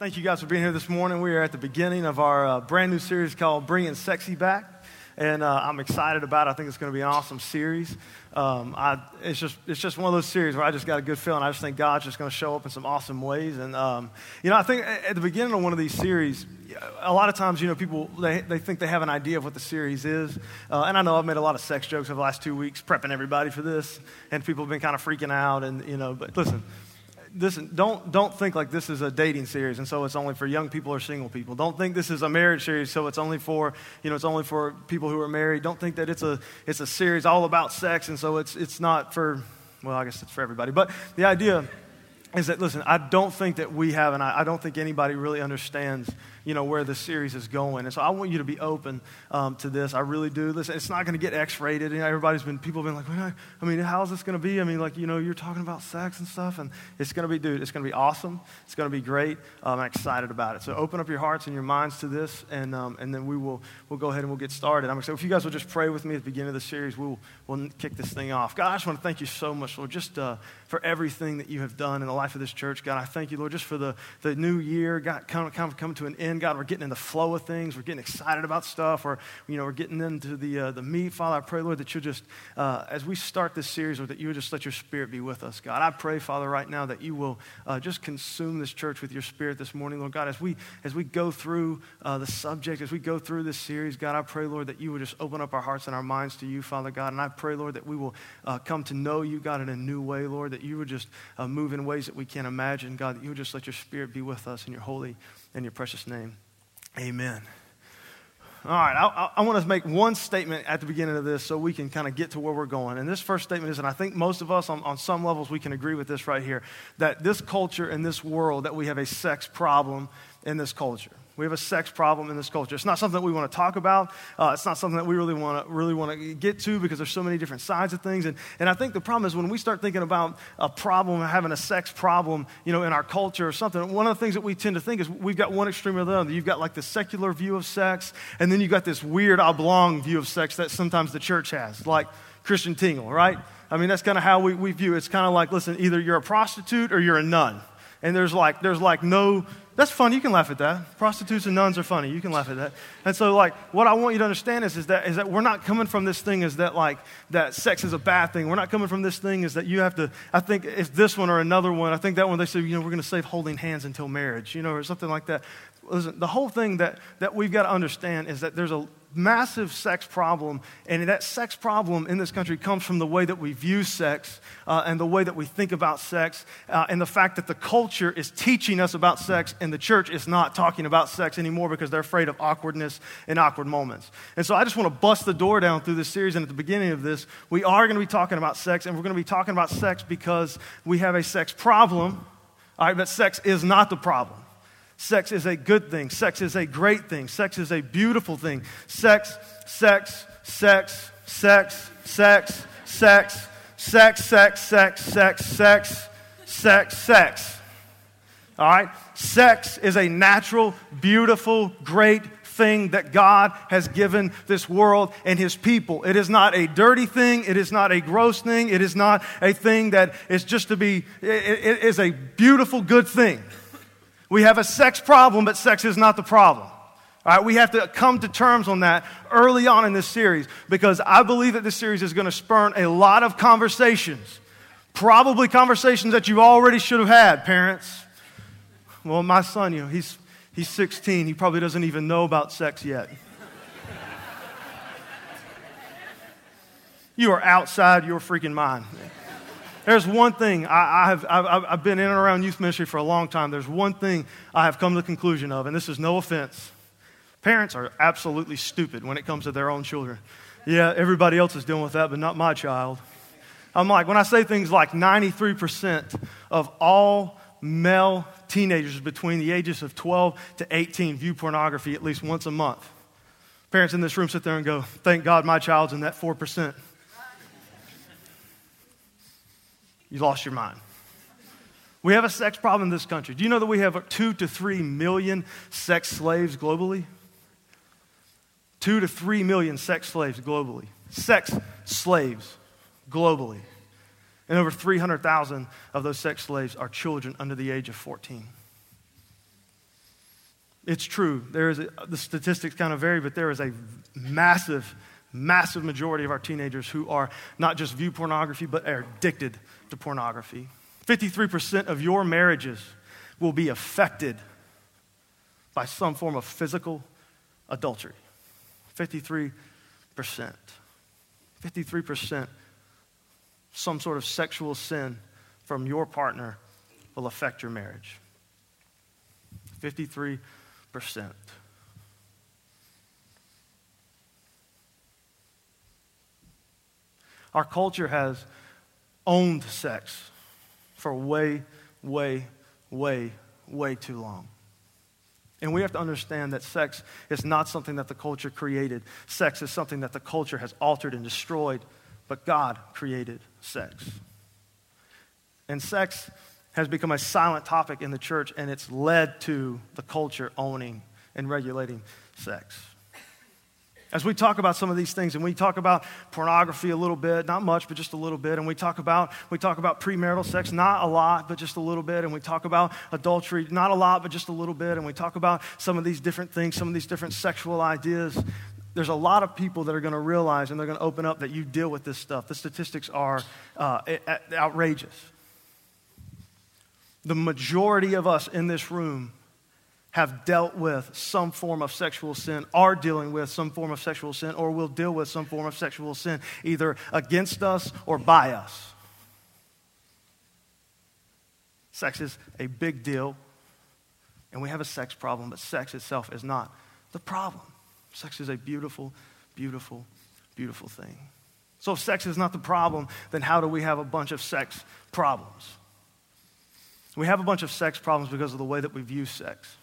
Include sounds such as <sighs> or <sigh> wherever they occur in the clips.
Thank you guys for being here this morning. We are at the beginning of our uh, brand new series called Bringing Sexy Back. And uh, I'm excited about it. I think it's going to be an awesome series. Um, I, it's, just, it's just one of those series where I just got a good feeling. I just think God's just going to show up in some awesome ways. And, um, you know, I think at the beginning of one of these series, a lot of times, you know, people, they, they think they have an idea of what the series is. Uh, and I know I've made a lot of sex jokes over the last two weeks prepping everybody for this. And people have been kind of freaking out. And, you know, but listen listen, don't, don't think like this is a dating series and so it's only for young people or single people. Don't think this is a marriage series so it's only for, you know, it's only for people who are married. Don't think that it's a, it's a series all about sex and so it's, it's not for, well, I guess it's for everybody. But the idea is that, listen, I don't think that we have, and I, I don't think anybody really understands you know, where the series is going. And so I want you to be open um, to this. I really do. Listen, it's not going to get X-rated. You know, everybody's been, people have been like, well, I mean, how's this going to be? I mean, like, you know, you're talking about sex and stuff, and it's going to be, dude, it's going to be awesome. It's going to be great. Um, I'm excited about it. So open up your hearts and your minds to this, and, um, and then we will we'll go ahead and we'll get started. I'm excited. If you guys will just pray with me at the beginning of the series, we'll, we'll kick this thing off. God, I just want to thank you so much, Lord, just uh, for everything that you have done in the life of this church. God, I thank you, Lord, just for the, the new year, God, kind of, kind of coming to an end. God, we're getting in the flow of things. We're getting excited about stuff, or you know, we're getting into the uh, the meat. Father, I pray, Lord, that you just uh, as we start this series, or that you would just let your Spirit be with us, God. I pray, Father, right now that you will uh, just consume this church with your Spirit this morning, Lord God. As we as we go through uh, the subject, as we go through this series, God, I pray, Lord, that you would just open up our hearts and our minds to you, Father God. And I pray, Lord, that we will uh, come to know you, God, in a new way, Lord. That you would just uh, move in ways that we can't imagine, God. That you would just let your Spirit be with us in your holy and your precious name. Amen. All right, I, I, want to make one statement at the beginning of this so we can kind of get to where we're going. And this first statement is, and I think most of us on, on some levels we can agree with this right here, that this culture and this world, that we have a sex problem in this culture. We have a sex problem in this culture. It's not something that we want to talk about. Uh, it's not something that we really want to really want to get to because there's so many different sides of things. And, and I think the problem is when we start thinking about a problem, having a sex problem, you know, in our culture or something, one of the things that we tend to think is we've got one extreme or the other. You've got like the secular view of sex, and then you've got this weird oblong view of sex that sometimes the church has, like Christian Tingle, right? I mean, that's kind of how we, we view it. It's kind of like, listen, either you're a prostitute or you're a nun. And there's like, there's like no that's funny. You can laugh at that. Prostitutes and nuns are funny. You can laugh at that. And so, like, what I want you to understand is, is, that, is that we're not coming from this thing is that, like, that sex is a bad thing. We're not coming from this thing is that you have to, I think if this one or another one, I think that one they say, you know, we're going to save holding hands until marriage, you know, or something like that. Listen, the whole thing that, that we've got to understand is that there's a massive sex problem, and that sex problem in this country comes from the way that we view sex uh, and the way that we think about sex, uh, and the fact that the culture is teaching us about sex, and the church is not talking about sex anymore because they're afraid of awkwardness and awkward moments. And so I just want to bust the door down through this series, and at the beginning of this, we are going to be talking about sex, and we're going to be talking about sex because we have a sex problem, all right, but sex is not the problem. Sex is a good thing. Sex is a great thing. Sex is a beautiful thing. Sex, sex, sex, sex, sex, sex, sex, sex, sex, sex, sex, sex, sex. All right? Sex is a natural, beautiful, great thing that God has given this world and his people. It is not a dirty thing. It is not a gross thing. It is not a thing that is just to be, it, it is a beautiful, good thing. We have a sex problem, but sex is not the problem. All right, we have to come to terms on that early on in this series because I believe that this series is going to spurn a lot of conversations. Probably conversations that you already should have had, parents. Well, my son, you know, he's, he's 16. He probably doesn't even know about sex yet. you are outside your freaking mind. There's one thing I, I have, I've, I've been in and around youth ministry for a long time. There's one thing I have come to the conclusion of, and this is no offense. Parents are absolutely stupid when it comes to their own children. Yeah, everybody else is dealing with that, but not my child. I'm like, when I say things like 93% of all male teenagers between the ages of 12 to 18 view pornography at least once a month. Parents in this room sit there and go, Thank God my child's in that 4%. You lost your mind. We have a sex problem in this country. Do you know that we have two to three million sex slaves globally? Two to three million sex slaves globally. Sex slaves globally. And over 300,000 of those sex slaves are children under the age of 14. It's true. There is a, the statistics kind of vary, but there is a massive, massive majority of our teenagers who are not just view pornography, but are addicted to pornography. 53% of your marriages will be affected by some form of physical adultery. 53%. 53% some sort of sexual sin from your partner will affect your marriage. 53%. Our culture has owned sex for way, way, way, way too long. And we have to understand that sex is not something that the culture created. Sex is something that the culture has altered and destroyed, but God created sex. And sex has become a silent topic in the church, and it's led to the culture owning and regulating sex. As we talk about some of these things, and we talk about pornography a little bit, not much, but just a little bit, and we talk about we talk about premarital sex, not a lot, but just a little bit, and we talk about adultery, not a lot, but just a little bit, and we talk about some of these different things, some of these different sexual ideas. There's a lot of people that are going to realize and they're going to open up that you deal with this stuff. The statistics are uh, outrageous. The majority of us in this room have dealt with some form of sexual sin, are dealing with some form of sexual sin, or will deal with some form of sexual sin, either against us or by us. Sex is a big deal, and we have a sex problem, but sex itself is not the problem. Sex is a beautiful, beautiful, beautiful thing. So, if sex is not the problem, then how do we have a bunch of sex problems? We have a bunch of sex problems because of the way that we view sex.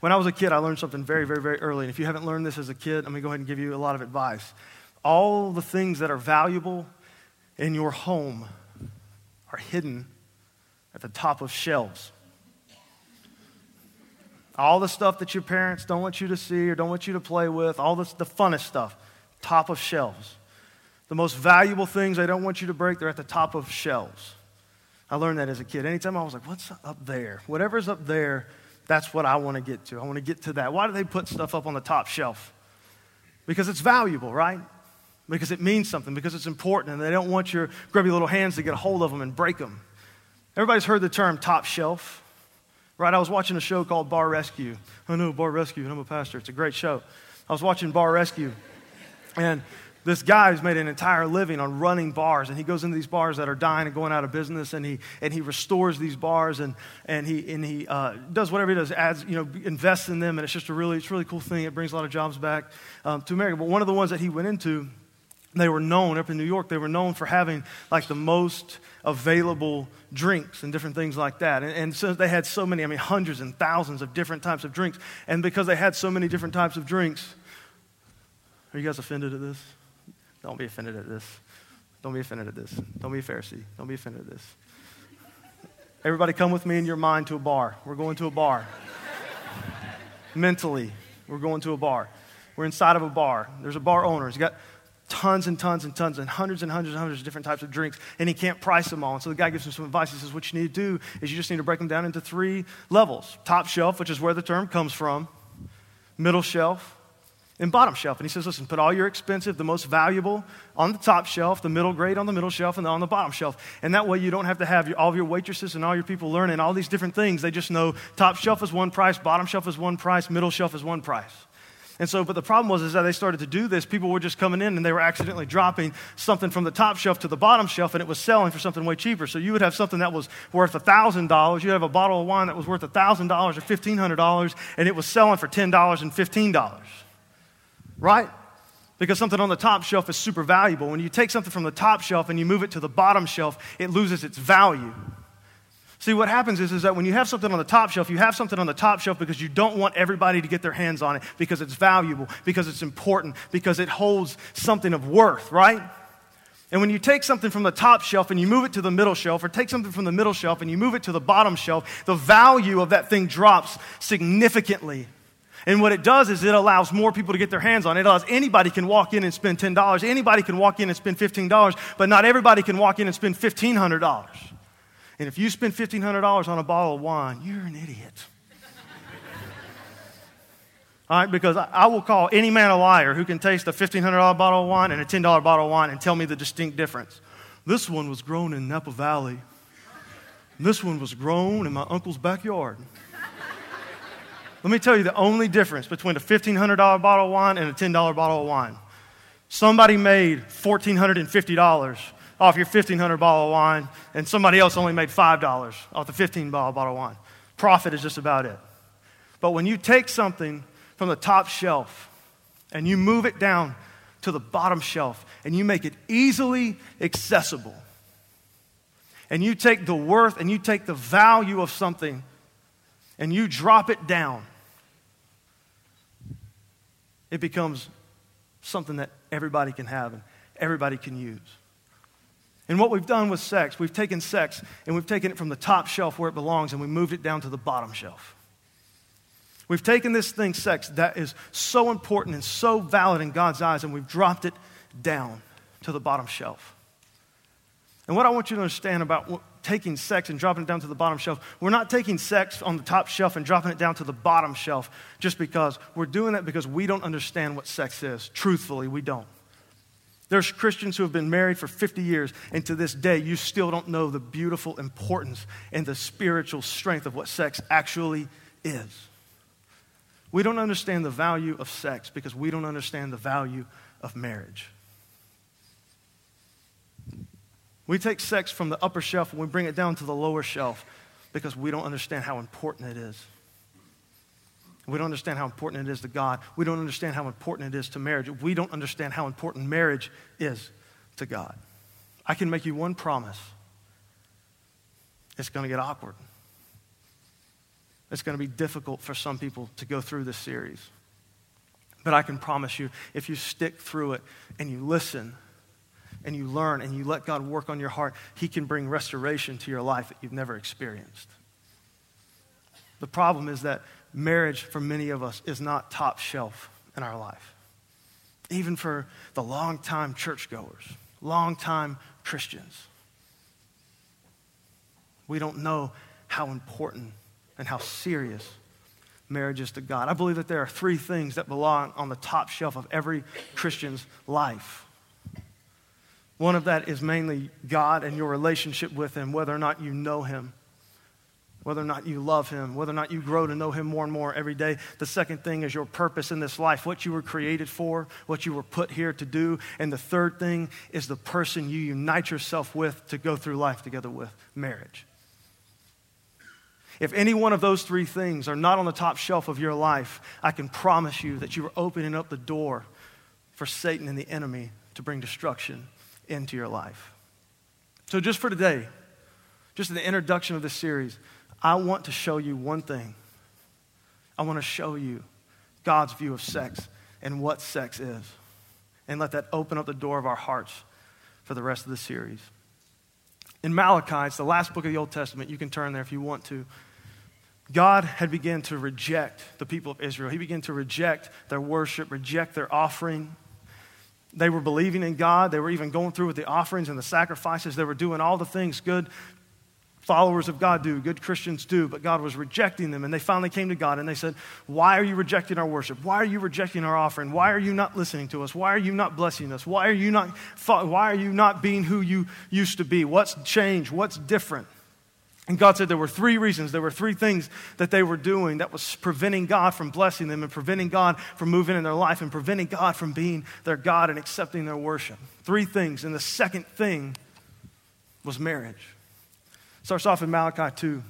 When I was a kid, I learned something very, very, very early. And if you haven't learned this as a kid, let me go ahead and give you a lot of advice. All the things that are valuable in your home are hidden at the top of shelves. All the stuff that your parents don't want you to see or don't want you to play with, all this, the funnest stuff, top of shelves. The most valuable things they don't want you to break, they're at the top of shelves. I learned that as a kid. Anytime I was like, what's up there? Whatever's up there, that's what I want to get to. I want to get to that. Why do they put stuff up on the top shelf? Because it's valuable, right? Because it means something, because it's important, and they don't want your grubby little hands to get a hold of them and break them. Everybody's heard the term top shelf, right? I was watching a show called Bar Rescue. I know Bar Rescue, and I'm a pastor. It's a great show. I was watching Bar Rescue, and this guy who's made an entire living on running bars and he goes into these bars that are dying and going out of business and he, and he restores these bars and, and he, and he uh, does whatever he does adds you know invests in them and it's just a really it's a really cool thing. It brings a lot of jobs back um, to america. But one of the ones that he went into they were known up in new york they were known for having like the most available drinks and different things like that. And, and so they had so many i mean hundreds and thousands of different types of drinks. And because they had so many different types of drinks are you guys offended at this don't be offended at this. Don't be offended at this. Don't be a Pharisee. Don't be offended at this. Everybody, come with me in your mind to a bar. We're going to a bar. Mentally, we're going to a bar. We're inside of a bar. There's a bar owner. He's got tons and tons and tons and hundreds and hundreds and hundreds of different types of drinks, and he can't price them all. And so the guy gives him some advice. He says, What you need to do is you just need to break them down into three levels top shelf, which is where the term comes from, middle shelf, and bottom shelf. And he says, listen, put all your expensive, the most valuable on the top shelf, the middle grade on the middle shelf, and on the bottom shelf. And that way you don't have to have your, all of your waitresses and all your people learning all these different things. They just know top shelf is one price, bottom shelf is one price, middle shelf is one price. And so, but the problem was is that they started to do this, people were just coming in and they were accidentally dropping something from the top shelf to the bottom shelf and it was selling for something way cheaper. So you would have something that was worth $1,000. You'd have a bottle of wine that was worth $1,000 or $1,500 and it was selling for $10 and $15 right? Because something on the top shelf is super valuable. When you take something from the top shelf and you move it to the bottom shelf, it loses its value. See, what happens is, is that when you have something on the top shelf, you have something on the top shelf because you don't want everybody to get their hands on it because it's valuable, because it's important, because it holds something of worth, right? And when you take something from the top shelf and you move it to the middle shelf, or take something from the middle shelf and you move it to the bottom shelf, the value of that thing drops significantly. And what it does is it allows more people to get their hands on it. It allows anybody can walk in and spend $10. Anybody can walk in and spend $15, but not everybody can walk in and spend $1,500. And if you spend $1,500 on a bottle of wine, you're an idiot. <laughs> All right, because I, will call any man a liar who can taste a $1,500 bottle of wine and a $10 bottle of wine and tell me the distinct difference. This one was grown in Napa Valley. This one was grown in my uncle's backyard. Let me tell you the only difference between a $1,500 bottle of wine and a $10 bottle of wine. Somebody made $1,450 off your $1,500 bottle of wine, and somebody else only made $5 off the $15 bottle of wine. Profit is just about it. But when you take something from the top shelf and you move it down to the bottom shelf and you make it easily accessible, and you take the worth and you take the value of something and you drop it down, it becomes something that everybody can have and everybody can use. And what we've done with sex, we've taken sex and we've taken it from the top shelf where it belongs and we moved it down to the bottom shelf. We've taken this thing, sex, that is so important and so valid in God's eyes, and we've dropped it down to the bottom shelf. And what I want you to understand about taking sex and dropping it down to the bottom shelf, we're not taking sex on the top shelf and dropping it down to the bottom shelf just because. We're doing that because we don't understand what sex is. Truthfully, we don't. There's Christians who have been married for 50 years, and to this day, you still don't know the beautiful importance and the spiritual strength of what sex actually is. We don't understand the value of sex because we don't understand the value of marriage. We take sex from the upper shelf and we bring it down to the lower shelf because we don't understand how important it is. We don't understand how important it is to God. We don't understand how important it is to marriage. We don't understand how important marriage is to God. I can make you one promise it's going to get awkward. It's going to be difficult for some people to go through this series. But I can promise you, if you stick through it and you listen and you learn and you let God work on your heart, He can bring restoration to your life that you've never experienced. The problem is that marriage for many of us is not top shelf in our life. Even for the long-time churchgoers, long-time Christians. We don't know how important and how serious marriage is to God. I believe that there are three things that belong on the top shelf of every Christian's life. One of that is mainly God and your relationship with Him, whether or not you know Him whether or not you love Him, whether or not you grow to know Him more and more every day. The second thing is your purpose in this life, what you were created for, what you were put here to do. And the third thing is the person you unite yourself with to go through life together with marriage. If any one of those three things are not on the top shelf of your life, I can promise you that you are opening up the door for Satan and the enemy to bring destruction into your life. So, just for today, just in the introduction of this series, I want to show you one thing. I want to show you God's view of sex and what sex is. And let that open up the door of our hearts for the rest of the series. In Malachi, it's the last book of the Old Testament. You can turn there if you want to. God had begun to reject the people of Israel. He began to reject their worship, reject their offering. They were believing in God. They were even going through with the offerings and the sacrifices. They were doing all the things good followers of God do, good Christians do, but God was rejecting them. And they finally came to God and they said, Why are you rejecting our worship? Why are you rejecting our offering? Why are you not listening to us? Why are you not blessing us? Why are you not, why are you not being who you used to be? What's changed? What's different? And God said there were three reasons, there were three things that they were doing that was preventing God from blessing them and preventing God from moving in their life and preventing God from being their God and accepting their worship. Three things. And the second thing was marriage. Starts off in Malachi 2.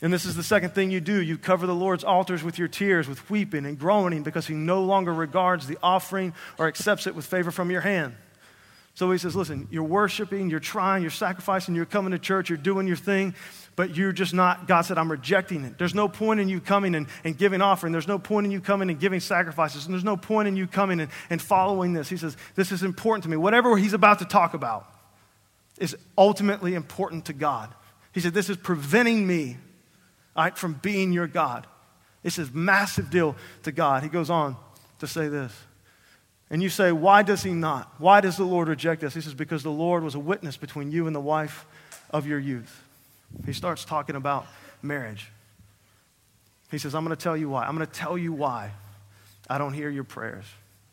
And this is the second thing you do. You cover the Lord's altars with your tears, with weeping and groaning, because he no longer regards the offering or accepts it with favor from your hand. So he says, Listen, you're worshiping, you're trying, you're sacrificing, you're coming to church, you're doing your thing, but you're just not, God said, I'm rejecting it. There's no point in you coming and, and giving offering. There's no point in you coming and giving sacrifices. And there's no point in you coming and, and following this. He says, This is important to me. Whatever he's about to talk about is ultimately important to God. He said, This is preventing me right, from being your God. This is massive deal to God. He goes on to say this. And you say, Why does he not? Why does the Lord reject us? He says, Because the Lord was a witness between you and the wife of your youth. He starts talking about marriage. He says, I'm going to tell you why. I'm going to tell you why I don't hear your prayers.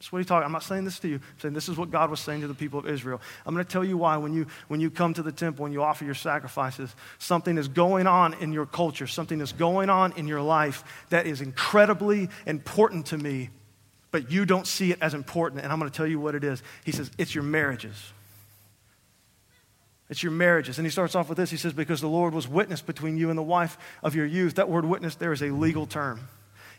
That's what he's talking. I'm not saying this to you. I'm saying this is what God was saying to the people of Israel. I'm going to tell you why when you when you come to the temple and you offer your sacrifices, something is going on in your culture, something is going on in your life that is incredibly important to me, but you don't see it as important. And I'm going to tell you what it is. He says, it's your marriages. It's your marriages. And he starts off with this. He says, Because the Lord was witness between you and the wife of your youth. That word witness there is a legal term.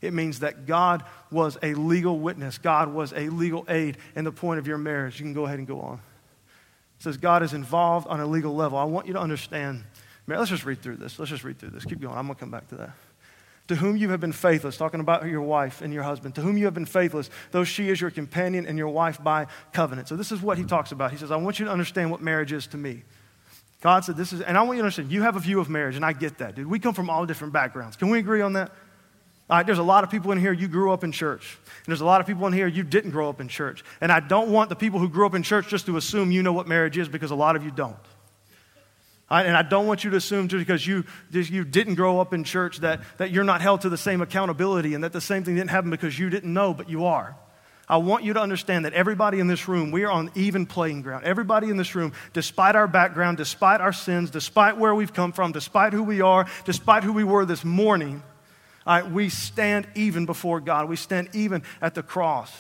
It means that God was a legal witness, God was a legal aid in the point of your marriage. You can go ahead and go on. It says God is involved on a legal level. I want you to understand. Let's just read through this. Let's just read through this. Keep going. I'm going to come back to that. To whom you have been faithless, talking about your wife and your husband, to whom you have been faithless, though she is your companion and your wife by covenant. So, this is what he talks about. He says, I want you to understand what marriage is to me. God said, This is, and I want you to understand, you have a view of marriage, and I get that, dude. We come from all different backgrounds. Can we agree on that? All right, there's a lot of people in here, you grew up in church. And there's a lot of people in here, you didn't grow up in church. And I don't want the people who grew up in church just to assume you know what marriage is because a lot of you don't. And I don't want you to assume just because you, you didn't grow up in church that, that you're not held to the same accountability and that the same thing didn't happen because you didn't know, but you are. I want you to understand that everybody in this room, we are on even playing ground. Everybody in this room, despite our background, despite our sins, despite where we've come from, despite who we are, despite who we were this morning, right, we stand even before God. We stand even at the cross.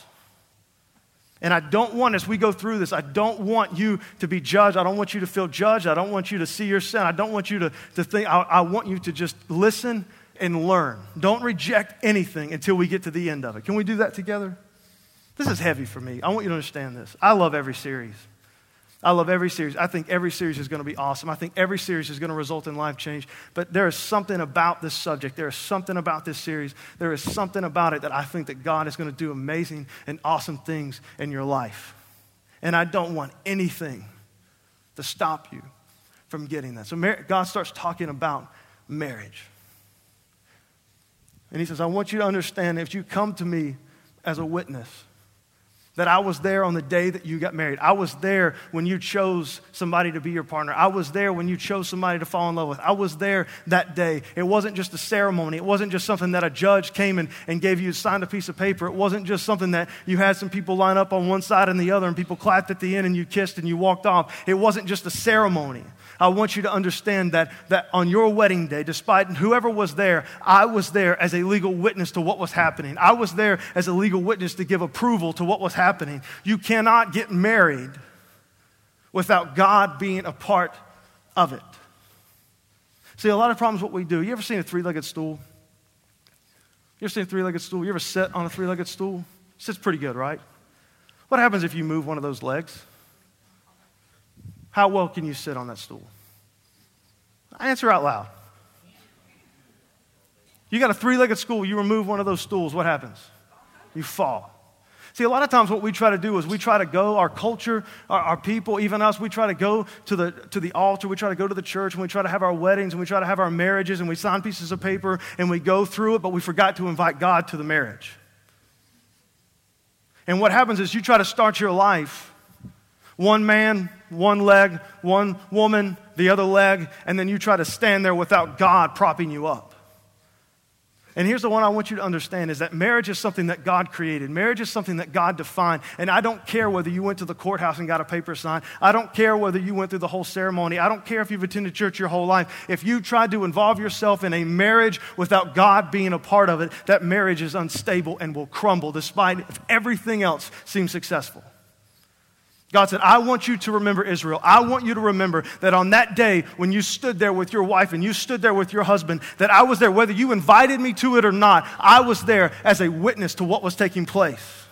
And I don't want, as we go through this, I don't want you to be judged. I don't want you to feel judged. I don't want you to see your sin. I don't want you to, to think, I, I want you to just listen and learn. Don't reject anything until we get to the end of it. Can we do that together? This is heavy for me. I want you to understand this. I love every series. I love every series. I think every series is going to be awesome. I think every series is going to result in life change. But there is something about this subject. There is something about this series. There is something about it that I think that God is going to do amazing and awesome things in your life. And I don't want anything to stop you from getting that. So God starts talking about marriage. And he says, I want you to understand if you come to me as a witness, that I was there on the day that you got married. I was there when you chose somebody to be your partner. I was there when you chose somebody to fall in love with. I was there that day. It wasn't just a ceremony. It wasn't just something that a judge came and, and gave you, signed a piece of paper. It wasn't just something that you had some people line up on one side and the other and people clapped at the end and you kissed and you walked off. It wasn't just a ceremony. I want you to understand that, that on your wedding day, despite whoever was there, I was there as a legal witness to what was happening. I was there as a legal witness to give approval to what was happening. You cannot get married without God being a part of it. See, a lot of problems what we do. You ever seen a three legged stool? You ever seen a three legged stool? You ever sit on a three legged stool? It sits pretty good, right? What happens if you move one of those legs? How well can you sit on that stool? Answer out loud. You got a three legged stool, you remove one of those stools, what happens? You fall. See, a lot of times what we try to do is we try to go, our culture, our, our, people, even us, we try to go to the, to the altar, we try to go to the church, and we try to have our weddings, and we try to have our marriages, and we sign pieces of paper, and we go through it, but we forgot to invite God to the marriage. And what happens is you try to start your life one man, one leg, one woman, the other leg, and then you try to stand there without God propping you up. And here's the one I want you to understand is that marriage is something that God created. Marriage is something that God defined. And I don't care whether you went to the courthouse and got a paper signed. I don't care whether you went through the whole ceremony. I don't care if you've attended church your whole life. If you tried to involve yourself in a marriage without God being a part of it, that marriage is unstable and will crumble despite if everything else seems successful. God said, I want you to remember Israel. I want you to remember that on that day when you stood there with your wife and you stood there with your husband, that I was there, whether you invited me to it or not, I was there as a witness to what was taking place.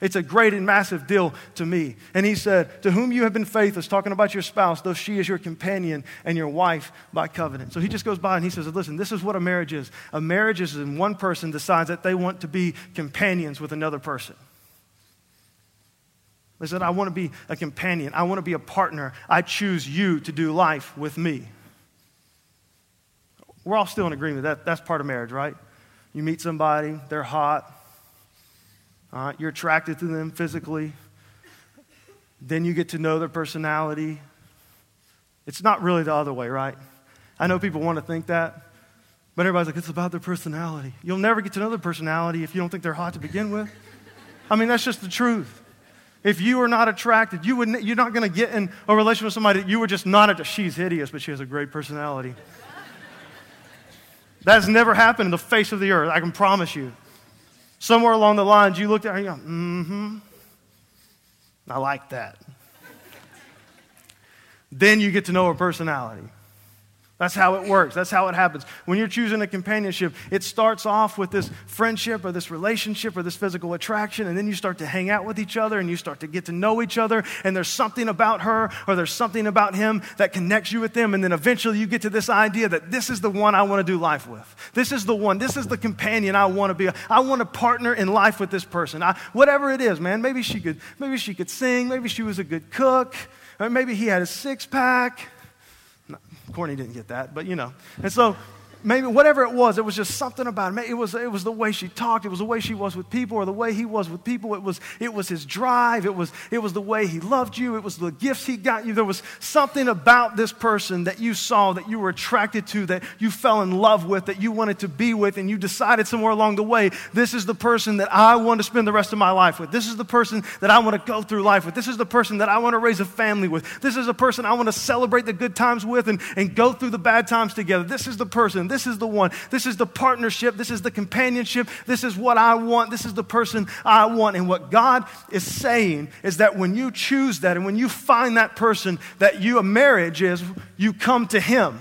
It's a great and massive deal to me. And he said, To whom you have been faithless, talking about your spouse, though she is your companion and your wife by covenant. So he just goes by and he says, Listen, this is what a marriage is. A marriage is when one person decides that they want to be companions with another person. They said, I want to be a companion. I want to be a partner. I choose you to do life with me. We're all still in agreement. That, that's part of marriage, right? You meet somebody, they're hot, uh, you're attracted to them physically, then you get to know their personality. It's not really the other way, right? I know people want to think that, But everybody's like, it's about their personality. You'll never get to know their personality if you don't think they're hot to begin with. I mean, that's just the truth. If you are not attracted, you would, you're not going to get in a relationship with somebody that you were just not at. She's hideous, but she has a great personality. <laughs> That's never happened in the face of the earth, I can promise you. Somewhere along the lines, you looked at her and you go, mm hmm. I like that. then you get to know her personality. That's how it works. That's how it happens. When you're choosing a companionship, it starts off with this friendship or this relationship or this physical attraction, and then you start to hang out with each other and you start to get to know each other, and there's something about her or there's something about him that connects you with them, and then eventually you get to this idea that this is the one I want to do life with. This is the one. This is the companion I want to be. I want to partner in life with this person. I, whatever it is, man. Maybe she could. Maybe she could sing. Maybe she was a good cook. Or maybe he had a six pack. Courtney didn't get that, but you know. And so maybe whatever it was, it was just something about it. It was, it was the way she talked, it was the way she was with people, or the way he was with people. It was, it was his drive, it was, it was the way he loved you, it was the gifts he got you. There was something about this person that you saw, that you were attracted to, that you fell in love with, that you wanted to be with, and you decided somewhere along the way, this is the person that I want to spend the rest of my life with. This is the person that I want to go through life with. This is the person that I want to raise a family with. This is the person I want to celebrate the good times with and, and go through the bad times together. This is the person this is the one. This is the partnership. This is the companionship. This is what I want. This is the person I want. And what God is saying is that when you choose that and when you find that person that you, a marriage is, you come to Him.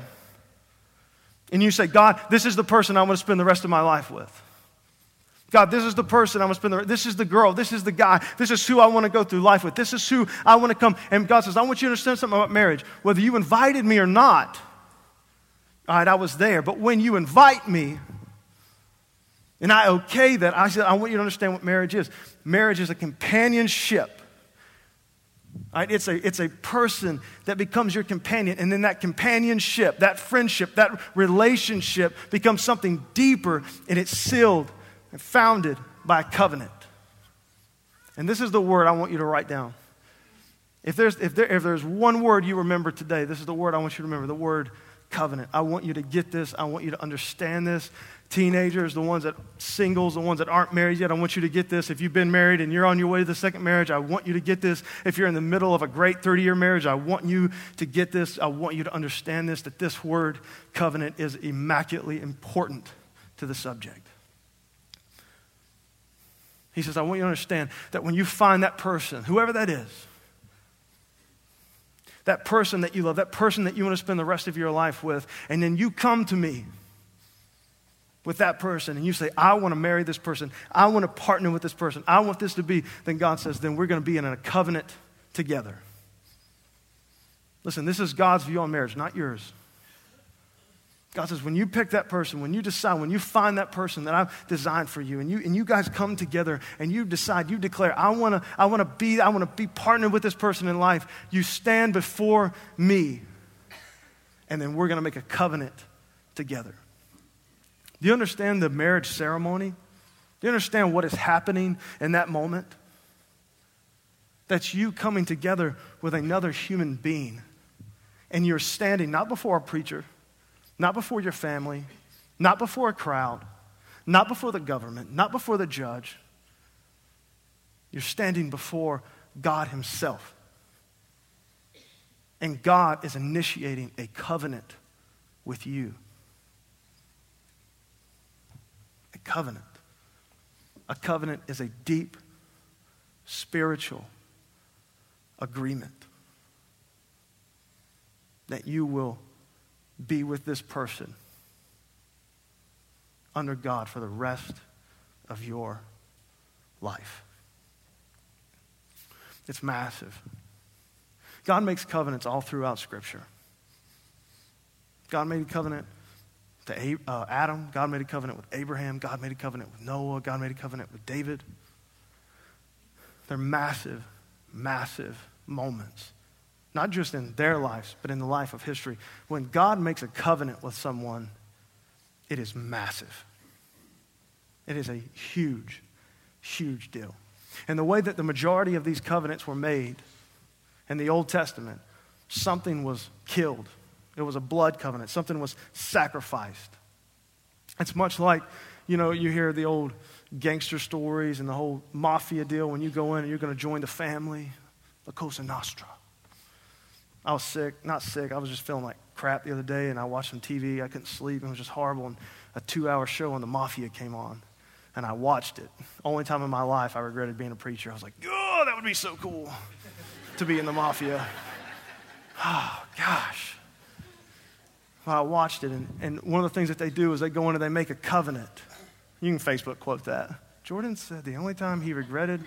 And you say, God, this is the person I want to spend the rest of my life with. God, this is the person I want to spend the this is the girl, this is the guy, this is who I want to go through life with. This is who I want to come. And God says, I want you to understand something about marriage. Whether you invited me or not, all right, I was there. But when you invite me, and I okay that, I said, I want you to understand what marriage is. Marriage is a companionship. All right, it's, a, it's a person that becomes your companion, and then that companionship, that friendship, that relationship becomes something deeper, and it's sealed and founded by a covenant. And this is the word I want you to write down. If there's, if, there, if there's one word you remember today, this is the word I want you to remember the word covenant. I want you to get this. I want you to understand this. Teenagers, the ones that singles, the ones that aren't married yet, I want you to get this. If you've been married and you're on your way to the second marriage, I want you to get this. If you're in the middle of a great 30 year marriage, I want you to get this. I want you to understand this that this word covenant is immaculately important to the subject. He says, I want you to understand that when you find that person, whoever that is, that person that you love, that person that you want to spend the rest of your life with, and then you come to me with that person and you say, I want to marry this person, I want to partner with this person, I want this to be, then God says, then we're going to be in a covenant together. Listen, this is God's view on marriage, not yours. God says, when you pick that person, when you decide, when you find that person that I've designed for you, and you, and you guys come together and you decide, you declare, I want to I wanna be, I want to be partnered with this person in life, you stand before me, and then we're going to make a covenant together. Do you understand the marriage ceremony? Do you understand what is happening in that moment? That's you coming together with another human being, and you're standing not before a preacher not before your family, not before a crowd, not before the government, not before the judge. You're standing before God Himself. And God is initiating a covenant with you. A covenant. A covenant is a deep spiritual agreement that you will be with this person under God for the rest of your life. It's massive. God makes covenants all throughout Scripture. God made a covenant to uh, Adam. God made a covenant with Abraham. God made a covenant with Noah. God made a covenant with David. They're massive, massive moments not just in their lives, but in the life of history. When God makes a covenant with someone, it is massive. It is a huge, huge deal. And the way that the majority of these covenants were made in the Old Testament, something was killed. It was a blood covenant, something was sacrificed. It's much like, you know, you hear the old gangster stories and the whole mafia deal when you go in and you're going to join the family, La Cosa Nostra. I was sick, not sick, I was just feeling like crap the other day and I watched some TV. I couldn't sleep, it was just horrible. And a two hour show on the mafia came on and I watched it. Only time in my life I regretted being a preacher. I was like, oh, that would be so cool to be in the mafia. <sighs> Oh, gosh. Well, I watched it, and, and one of the things that they do is they go in and they make a covenant. You can Facebook quote that. Jordan said the only time he regretted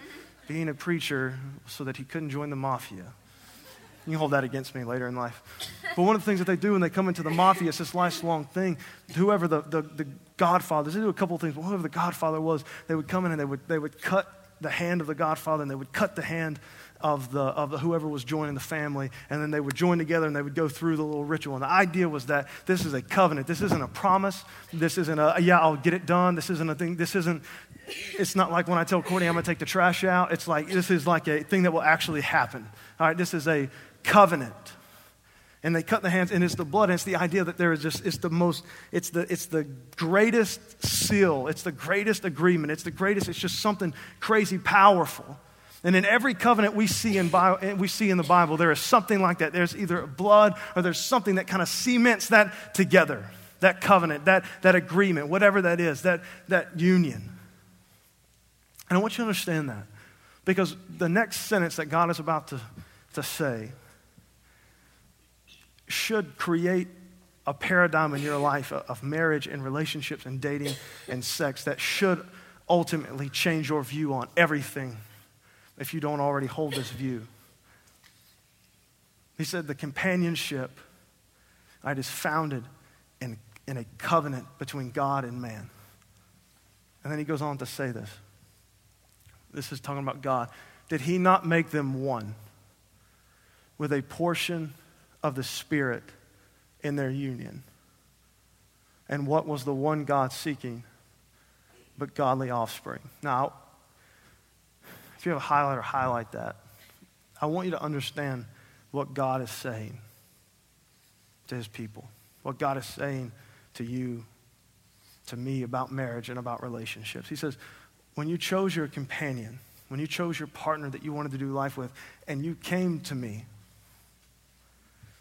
being a preacher so that he couldn't join the mafia. You can hold that against me later in life. But one of the things that they do when they come into the mafia, it's this lifelong thing. Whoever the, the, the godfathers, they do a couple of things. Whoever the godfather was, they would come in and they would, they would cut the hand of the godfather and they would cut the hand of, the, of the, whoever was joining the family, and then they would join together and they would go through the little ritual. And the idea was that this is a covenant. This isn't a promise. This isn't a, yeah, I'll get it done. This isn't a thing. This isn't, it's not like when I tell Courtney I'm going to take the trash out. It's like, this is like a thing that will actually happen. All right, this is a covenant. And they cut the hands, and it's the blood, and it's the idea that there is just, it's the most, it's the, it's the greatest seal, it's the greatest agreement, it's the greatest, it's just something crazy powerful. And in every covenant we see in, Bible, we see in the Bible, there is something like that. There's either blood or there's something that kind of cements that together, that covenant, that, that agreement, whatever that is, that, that union. And I want you to understand that because the next sentence that God is about to, to say should create a paradigm in your life of marriage and relationships and dating and sex that should ultimately change your view on everything if you don't already hold this view. He said the companionship right, is founded in, in a covenant between God and man. And then he goes on to say this. This is talking about God. Did he not make them one with a portion of the Spirit in their union? And what was the one God seeking but godly offspring? Now, if you have a highlighter, highlight that. I want you to understand what God is saying to his people, what God is saying to you, to me about marriage and about relationships. He says, when you chose your companion, when you chose your partner that you wanted to do life with, and you came to me,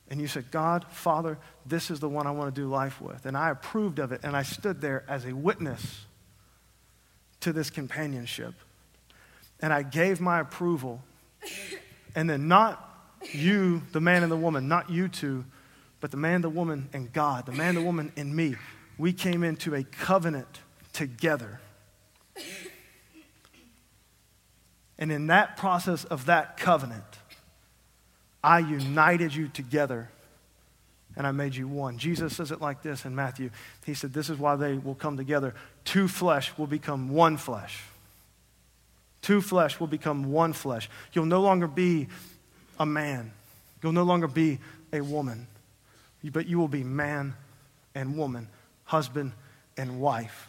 and you said, God, Father, this is the one I want to do life with. And I approved of it, and I stood there as a witness to this companionship and I gave my approval. And then not you, the man and the woman, not you two, but the man, the woman, and God, the man, the woman, and me. We came into a covenant together. And in that process of that covenant, I united you together and I made you one. Jesus says it like this in Matthew. He said, This is why they will come together. Two flesh will become one flesh. Two flesh will become one flesh. You'll no longer be a man. You'll no longer be a woman. But you will be man and woman, husband and wife.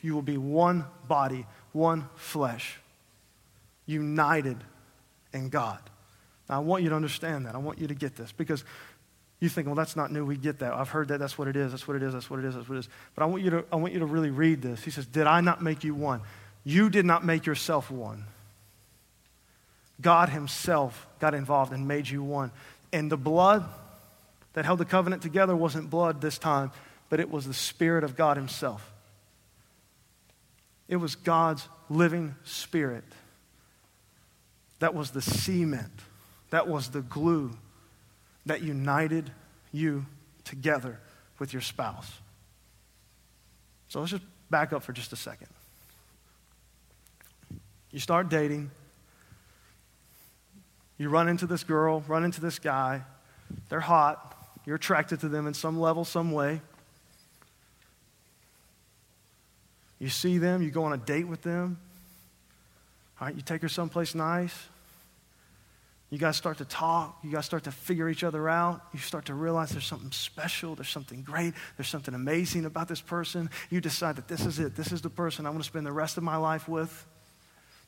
You will be one body, one flesh, united in God. I want you to understand that. I want you to get this because you think, well, that's not new. We get that. I've heard that. That's what it is. That's what it is. That's what it is. That's what it is. But I want you to, I want you to really read this. He says, Did I not make you one? You did not make yourself one. God Himself got involved and made you one. And the blood that held the covenant together wasn't blood this time, but it was the Spirit of God Himself. It was God's living Spirit. That was the cement, that was the glue that united you together with your spouse. So let's just back up for just a second. You start dating. You run into this girl, run into this guy. They're hot. You're attracted to them in some level, some way. You see them, you go on a date with them. All right, you take her someplace nice. You guys start to talk. You guys start to figure each other out. You start to realize there's something special. There's something great. There's something amazing about this person. You decide that this is it. This is the person I want to spend the rest of my life with.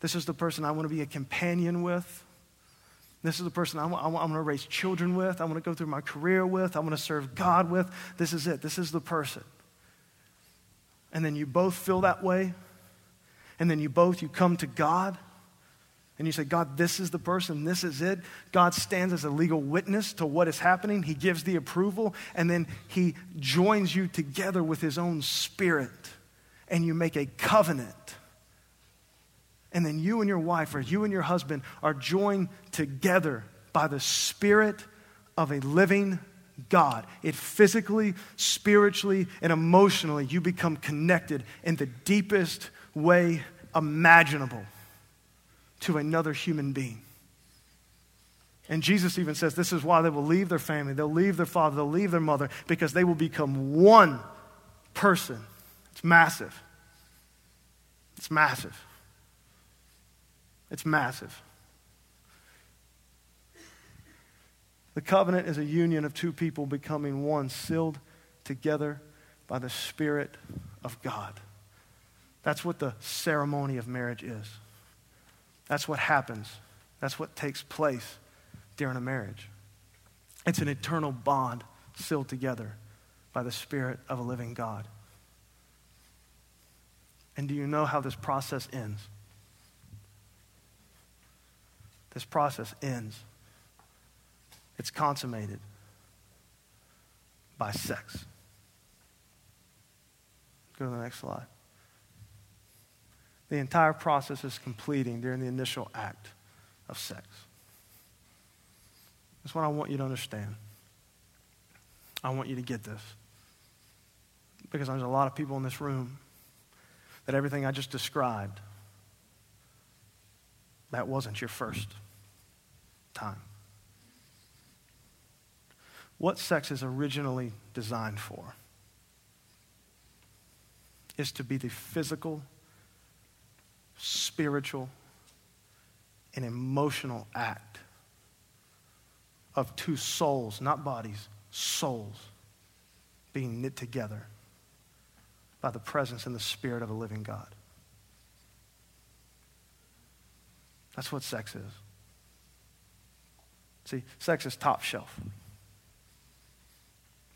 This is the person I want to be a companion with. This is the person I want, I want to raise children with. I want to go through my career with. I want to serve God with. This is it. This is the person. and then you both feel that way, and then you both you come to God and you say, God, this is the person, this is it. God stands as a legal witness to what is happening. He gives the approval, and then He joins you together with His own Spirit, and you make a covenant. And then you and your wife, or you and your husband, are joined together by the Spirit of a living God. It physically, spiritually, and emotionally, you become connected in the deepest way imaginable to another human being. And Jesus even says this is why they will leave their family, they'll leave their father, they'll leave their mother, because they will become one person. It's massive. It's massive. It's massive. The covenant is a union of two people becoming one, sealed together by the Spirit of God. That's what the ceremony of marriage is. That's what happens. That's what takes place during a marriage. It's an eternal bond sealed together by the Spirit of a living God. And do you know how this process ends? This process ends. It's consummated by sex. Go to the next slide. The entire process is completing during the initial act of sex. That's what I want you to understand. I want you to get this. Because there's a lot of people in this room that everything I just described, that wasn't your first time. What sex is originally designed for is to be the physical spiritual, and emotional act of two souls, not bodies, souls being knit together by the presence and the spirit of a living God. That's what sex is. See, sex is top shelf.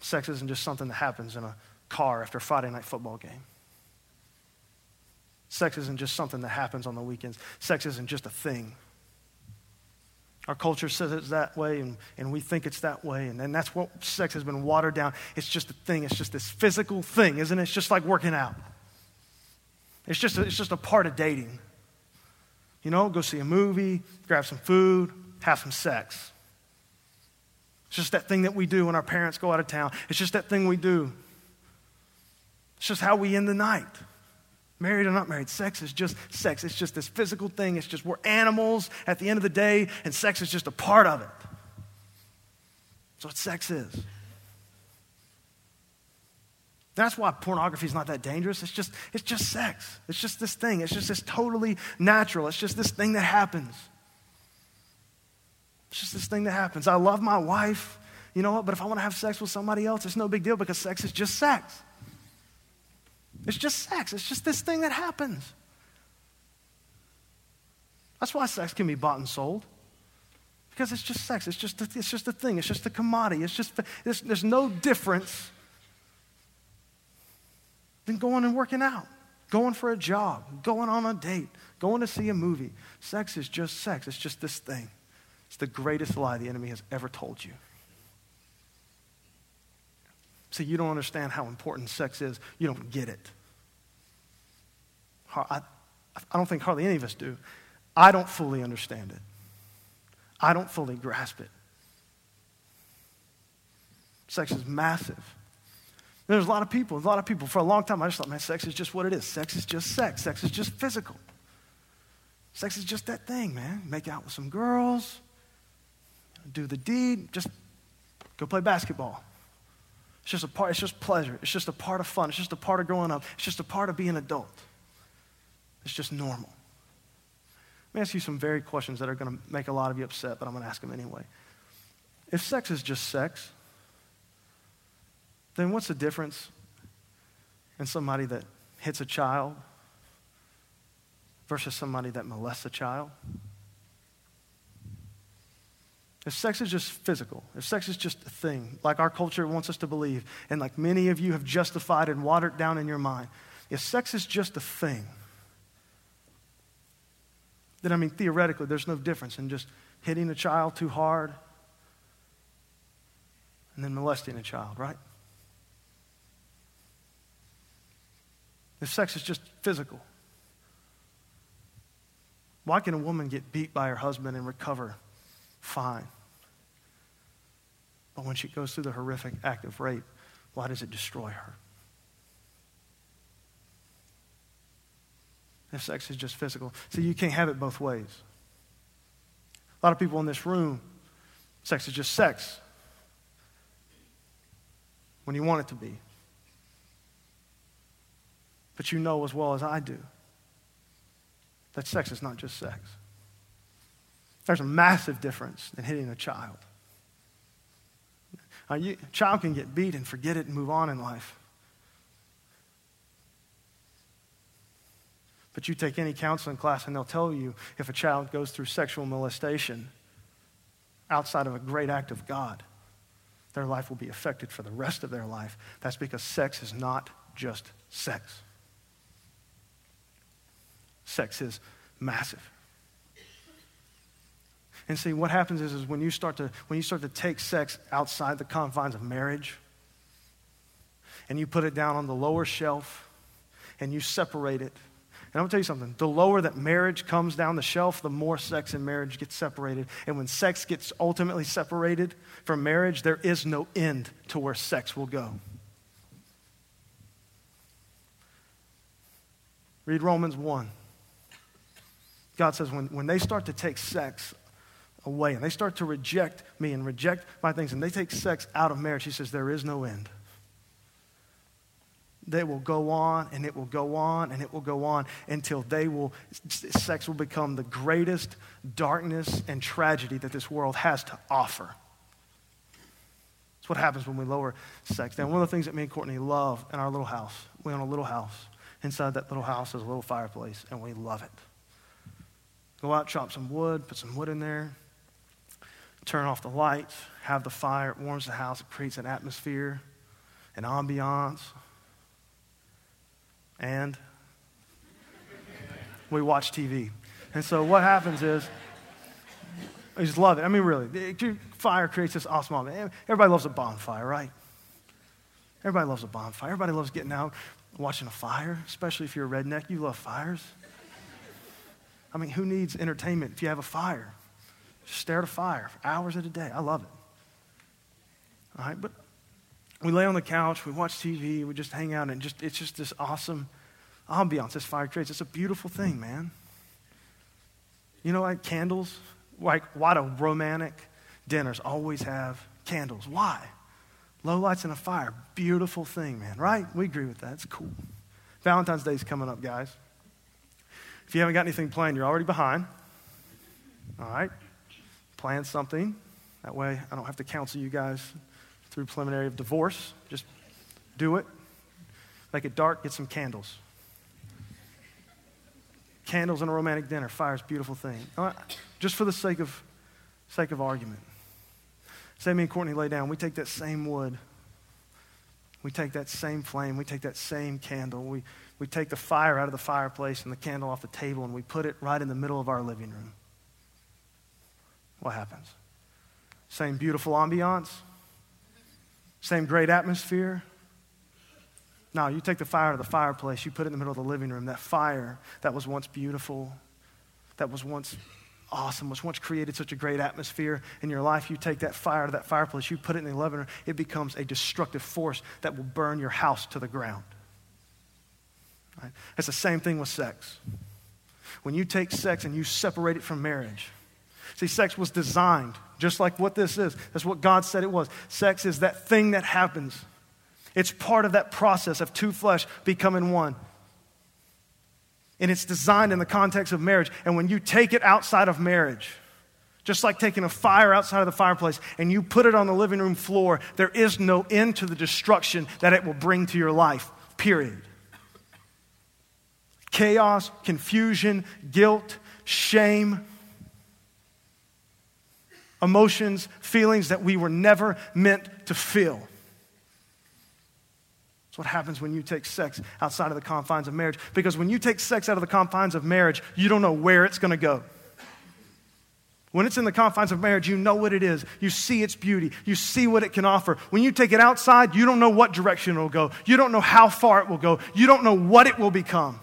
Sex isn't just something that happens in a car after a Friday night football game. Sex isn't just something that happens on the weekends, sex isn't just a thing. Our culture says it's that way, and, and we think it's that way, and, and that's what sex has been watered down. It's just a thing, it's just this physical thing, isn't it? It's just like working out. It's just a, it's just a part of dating. You know, go see a movie, grab some food, have some sex. It's just that thing that we do when our parents go out of town. It's just that thing we do. It's just how we end the night. Married or not married, sex is just sex. It's just this physical thing. It's just we're animals at the end of the day, and sex is just a part of it. That's what sex is. That's why pornography is not that dangerous. It's just, it's just sex. It's just this thing. It's just this totally natural. It's just this thing that happens. It's just this thing that happens. I love my wife, you know what? But if I want to have sex with somebody else, it's no big deal because sex is just sex. It's just sex, it's just this thing that happens. That's why sex can be bought and sold. Because it's just sex. It's just, a, it's just a thing. It's just a commodity. It's just, there's, there's no difference than going and working out, going for a job, going on a date, going to see a movie. Sex is just sex. It's just this thing. It's the greatest lie the enemy has ever told you. See, you don't understand how important sex is. You don't get it. I, I don't think hardly any of us do. I don't fully understand it. I don't fully grasp it. Sex is massive. There's a lot of people, a lot of people, for a long time, I just thought, man, sex is just what it is. Sex is just sex. Sex is just physical. Sex is just that thing, man. Make out with some girls, do the deed, just go play basketball. It's just a part, it's just pleasure. It's just a part of fun. It's just a part of growing up. It's just a part of being an adult. It's just normal. Let me ask you some very questions that are going to make a lot of you upset, but I'm going to ask them anyway. If sex is just sex, then what's the difference in somebody that hits a child versus somebody that molests a child? If sex is just physical, if sex is just a thing, like our culture wants us to believe, and like many of you have justified and watered down in your mind, if sex is just a thing, then I mean, theoretically, there's no difference in just hitting a child too hard and then molesting a child, right? If sex is just physical, why can a woman get beat by her husband and recover fine? But when she goes through the horrific act of rape, why does it destroy her? Sex is just physical. See, you can't have it both ways. A lot of people in this room, sex is just sex when you want it to be. But you know as well as I do that sex is not just sex. There's a massive difference in hitting a child. A child can get beat and forget it and move on in life. But you take any counseling class and they'll tell you if a child goes through sexual molestation outside of a great act of God, their life will be affected for the rest of their life. That's because sex is not just sex. Sex is massive. And see, what happens is, is when, you start to, when you start to take sex outside the confines of marriage and you put it down on the lower shelf and you separate it and I'm going to tell you something the lower that marriage comes down the shelf, the more sex and marriage gets separated. And when sex gets ultimately separated from marriage, there is no end to where sex will go. Read Romans 1. God says when, when they start to take sex away and they start to reject me and reject my things and they take sex out of marriage, He says there is no end they will go on and it will go on and it will go on until they will sex will become the greatest darkness and tragedy that this world has to offer. That's what happens when we lower sex down. One of the things that me and courtney love in our little house we own a little house. Inside that little house is a little fireplace and we love it. Go out chop some wood put some wood in there turn off the lights have the fire. It warms the house. It creates an atmosphere an ambiance and we watch TV. And so what happens is, I just love it. I mean, really, fire creates this awesome moment. Everybody loves a bonfire, right? Everybody loves a bonfire. Everybody loves getting out, watching a fire, especially if you're a redneck. You love fires. I mean, who needs entertainment if you have a fire? Just stare at a fire for hours at a day. I love it. All right, but we lay on the couch, we watch TV, we just hang out, and just it's just this awesome ambiance this fire creates. It's a beautiful thing, man. You know, like candles, like why do romantic dinners always have candles? Why? Low lights and a fire, beautiful thing, man. Right? We agree with that. It's cool. Valentine's Day is coming up, guys. If you haven't got anything planned, you're already behind. All right? Plan something. That way, I don't have to counsel you guys through preliminary of divorce. Just do it. Make it dark, get some candles. Candles and a romantic dinner. Fire's beautiful thing. Just for the sake of, sake of argument. Say me and Courtney lay down. We take that same wood. We take that same flame. We take that same candle. We, we take the fire out of the fireplace and the candle off the table and we put it right in the middle of our living room. What happens? Same beautiful ambiance, same great atmosphere. Now, you take the fire to the fireplace, you put it in the middle of the living room. That fire that was once beautiful, that was once awesome, was once created such a great atmosphere in your life, you take that fire to that fireplace, you put it in the living room, it becomes a destructive force that will burn your house to the ground. Right? It's the same thing with sex. When you take sex and you separate it from marriage, see, sex was designed just like what this is. That's what God said it was. Sex is that thing that happens, it's part of that process of two flesh becoming one. And it's designed in the context of marriage. And when you take it outside of marriage, just like taking a fire outside of the fireplace and you put it on the living room floor, there is no end to the destruction that it will bring to your life, period. Chaos, confusion, guilt, shame, emotions, feelings that we were never meant to feel. That's what happens when you take sex outside of the confines of marriage. Because when you take sex out of the confines of marriage, you don't know where it's going to go. When it's in the confines of marriage, you know what it is. You see its beauty. You see what it can offer. When you take it outside, you don't know what direction it will go. You don't know how far it will go. You don't know what it will become.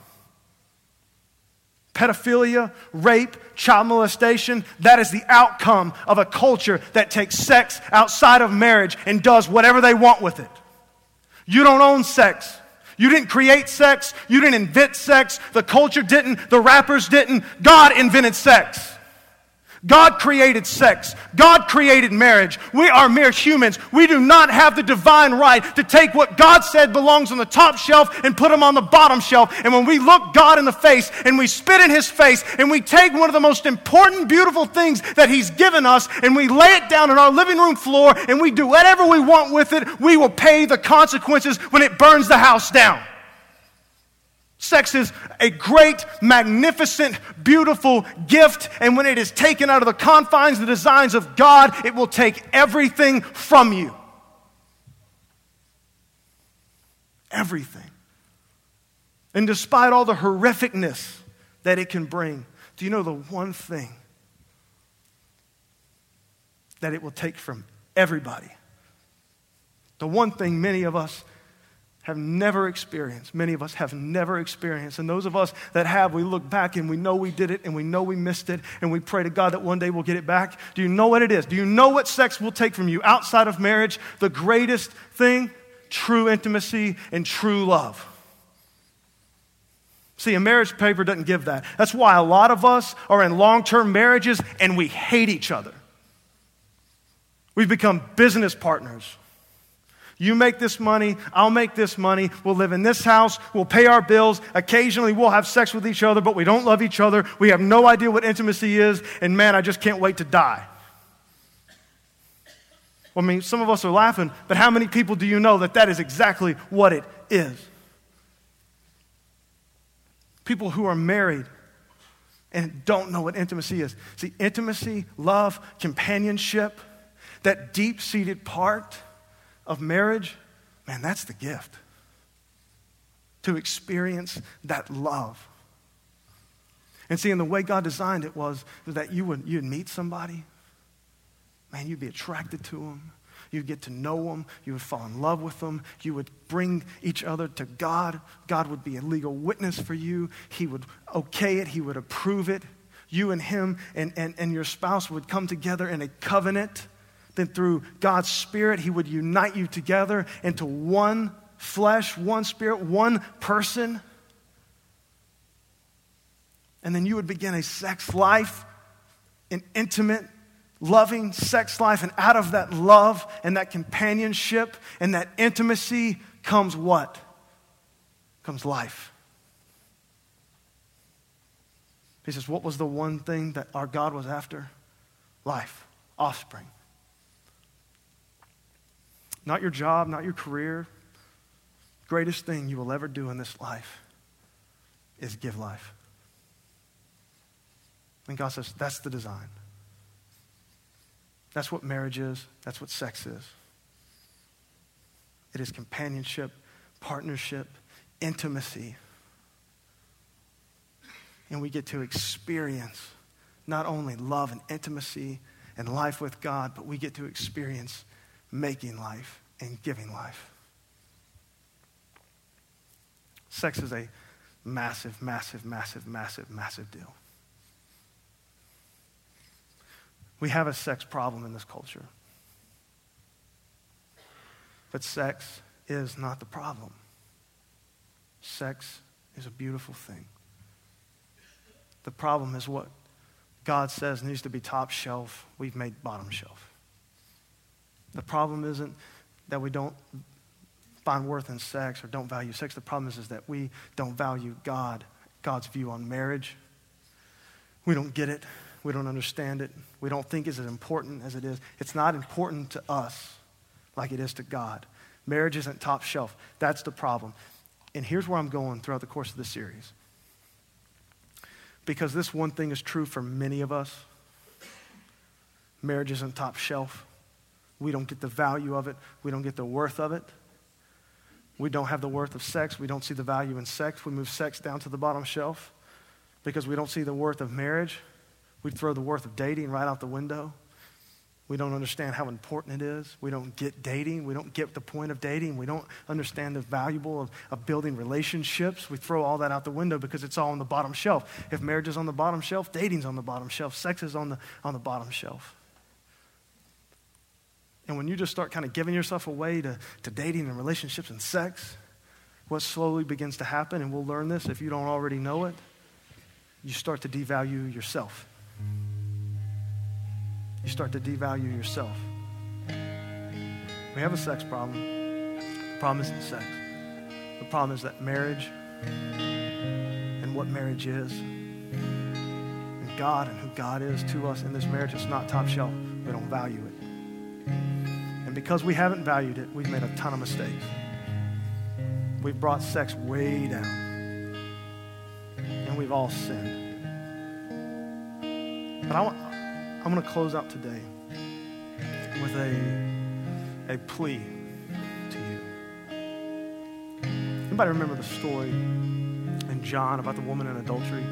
Pedophilia, rape, child molestation, that is the outcome of a culture that takes sex outside of marriage and does whatever they want with it. You don't own sex. You didn't create sex. You didn't invent sex. The culture didn't. The rappers didn't. God invented sex. God created sex. God created marriage. We are mere humans. We do not have the divine right to take what God said belongs on the top shelf and put them on the bottom shelf. And when we look God in the face and we spit in his face and we take one of the most important, beautiful things that he's given us and we lay it down on our living room floor and we do whatever we want with it, we will pay the consequences when it burns the house down. Sex is a great, magnificent, beautiful gift, and when it is taken out of the confines, the designs of God, it will take everything from you. Everything. And despite all the horrificness that it can bring, do you know the one thing that it will take from everybody? The one thing many of us have never experienced. Many of us have never experienced. And those of us that have, we look back and we know we did it and we know we missed it and we pray to God that one day we'll get it back. Do you know what it is? Do you know what sex will take from you outside of marriage? The greatest thing true intimacy and true love. See, a marriage paper doesn't give that. That's why a lot of us are in long term marriages and we hate each other. We've become business partners. You make this money, I'll make this money. We'll live in this house, we'll pay our bills. Occasionally, we'll have sex with each other, but we don't love each other. We have no idea what intimacy is, and man, I just can't wait to die. Well, I mean, some of us are laughing, but how many people do you know that that is exactly what it is? People who are married and don't know what intimacy is. See, intimacy, love, companionship, that deep seated part of marriage, man, that's the gift. To experience that love. And see, in the way God designed it was that you would you'd meet somebody, man, you'd be attracted to them. You'd get to know them. You would fall in love with them. You would bring each other to God. God would be a legal witness for you. He would okay it. He would approve it. You and him and, and, and your spouse would come together in a covenant then through God's Spirit, He would unite you together into one flesh, one spirit, one person. And then you would begin a sex life, an intimate, loving sex life. And out of that love and that companionship and that intimacy comes what? Comes life. He says, What was the one thing that our God was after? Life, offspring. Not your job, not your career. Greatest thing you will ever do in this life is give life. And God says, that's the design. That's what marriage is. That's what sex is. It is companionship, partnership, intimacy. And we get to experience not only love and intimacy and life with God, but we get to experience making life and giving life. Sex is a massive, massive, massive, massive, massive deal. We have a sex problem in this culture. But sex is not the problem. Sex is a beautiful thing. The problem is what God says needs to be top shelf, we've made bottom shelf. The problem isn't that we don't find worth in sex or don't value sex. The problem is, is that we don't value God, God's view on marriage. We don't get it. We don't understand it. We don't think it's as important as it is. It's not important to us like it is to God. Marriage isn't top shelf. That's the problem. And here's where I'm going throughout the course of this series. Because this one thing is true for many of us marriage isn't top shelf. We don't get the value of it, we don't get the worth of it. We don't have the worth of sex. We don't see the value in sex. We move sex down to the bottom shelf because we don't see the worth of marriage. We throw the worth of dating right out the window. We don't understand how important it is. We don't get dating. We don't get the point of dating. We don't understand the valuable of, of building relationships. We throw all that out the window because it's all on the bottom shelf. If marriage is on the bottom shelf, dating's on the bottom shelf, sex is on the, on the bottom shelf. And when you just start kind of giving yourself away to, to dating and relationships and sex, what slowly begins to happen, and we'll learn this if you don't already know it, you start to devalue yourself you start to devalue yourself. We have a sex problem. The problem isn't sex. The problem is that marriage and what marriage is, and God and who God is to us in this marriage, it's not top shelf. We don't value. And because we haven't valued it, we've made a ton of mistakes. We've brought sex way down. And we've all sinned. But I want, I'm going to close out today with a, a plea to you. Anybody remember the story in John about the woman in adultery?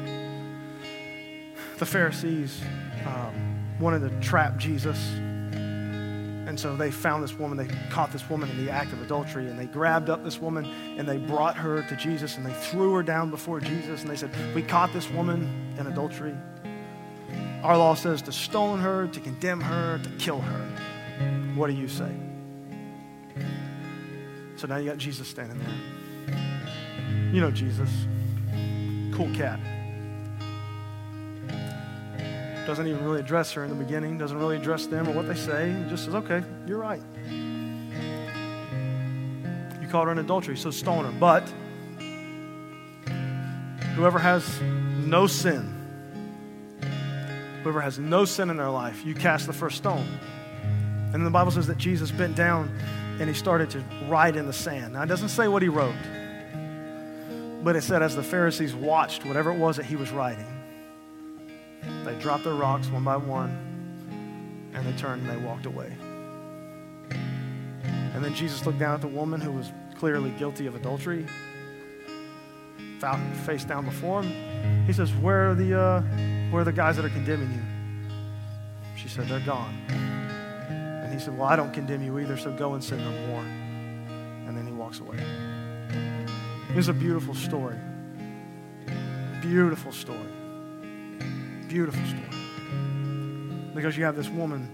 The Pharisees um, wanted to trap Jesus. And so they found this woman, they caught this woman in the act of adultery, and they grabbed up this woman and they brought her to Jesus and they threw her down before Jesus and they said, We caught this woman in adultery. Our law says to stone her, to condemn her, to kill her. What do you say? So now you got Jesus standing there. You know Jesus. Cool cat. Doesn't even really address her in the beginning, doesn't really address them or what they say. He just says, okay, you're right. You called her an adultery, so stone her. But whoever has no sin, Whoever has no sin in their life, you cast the first stone. And then the Bible says that Jesus bent down and he started to write in the sand. Now, it doesn't say what he wrote, but it said as the Pharisees watched whatever it was that he was writing, they dropped their rocks one by one and they turned and they walked away. And then Jesus looked down at the woman who was clearly guilty of adultery, face down before him. He says, Where are the. Uh, where are the guys that are condemning you? She said, They're gone. And he said, Well, I don't condemn you either, so go and sin no more. And then he walks away. It's a beautiful story. Beautiful story. Beautiful story. Because you have this woman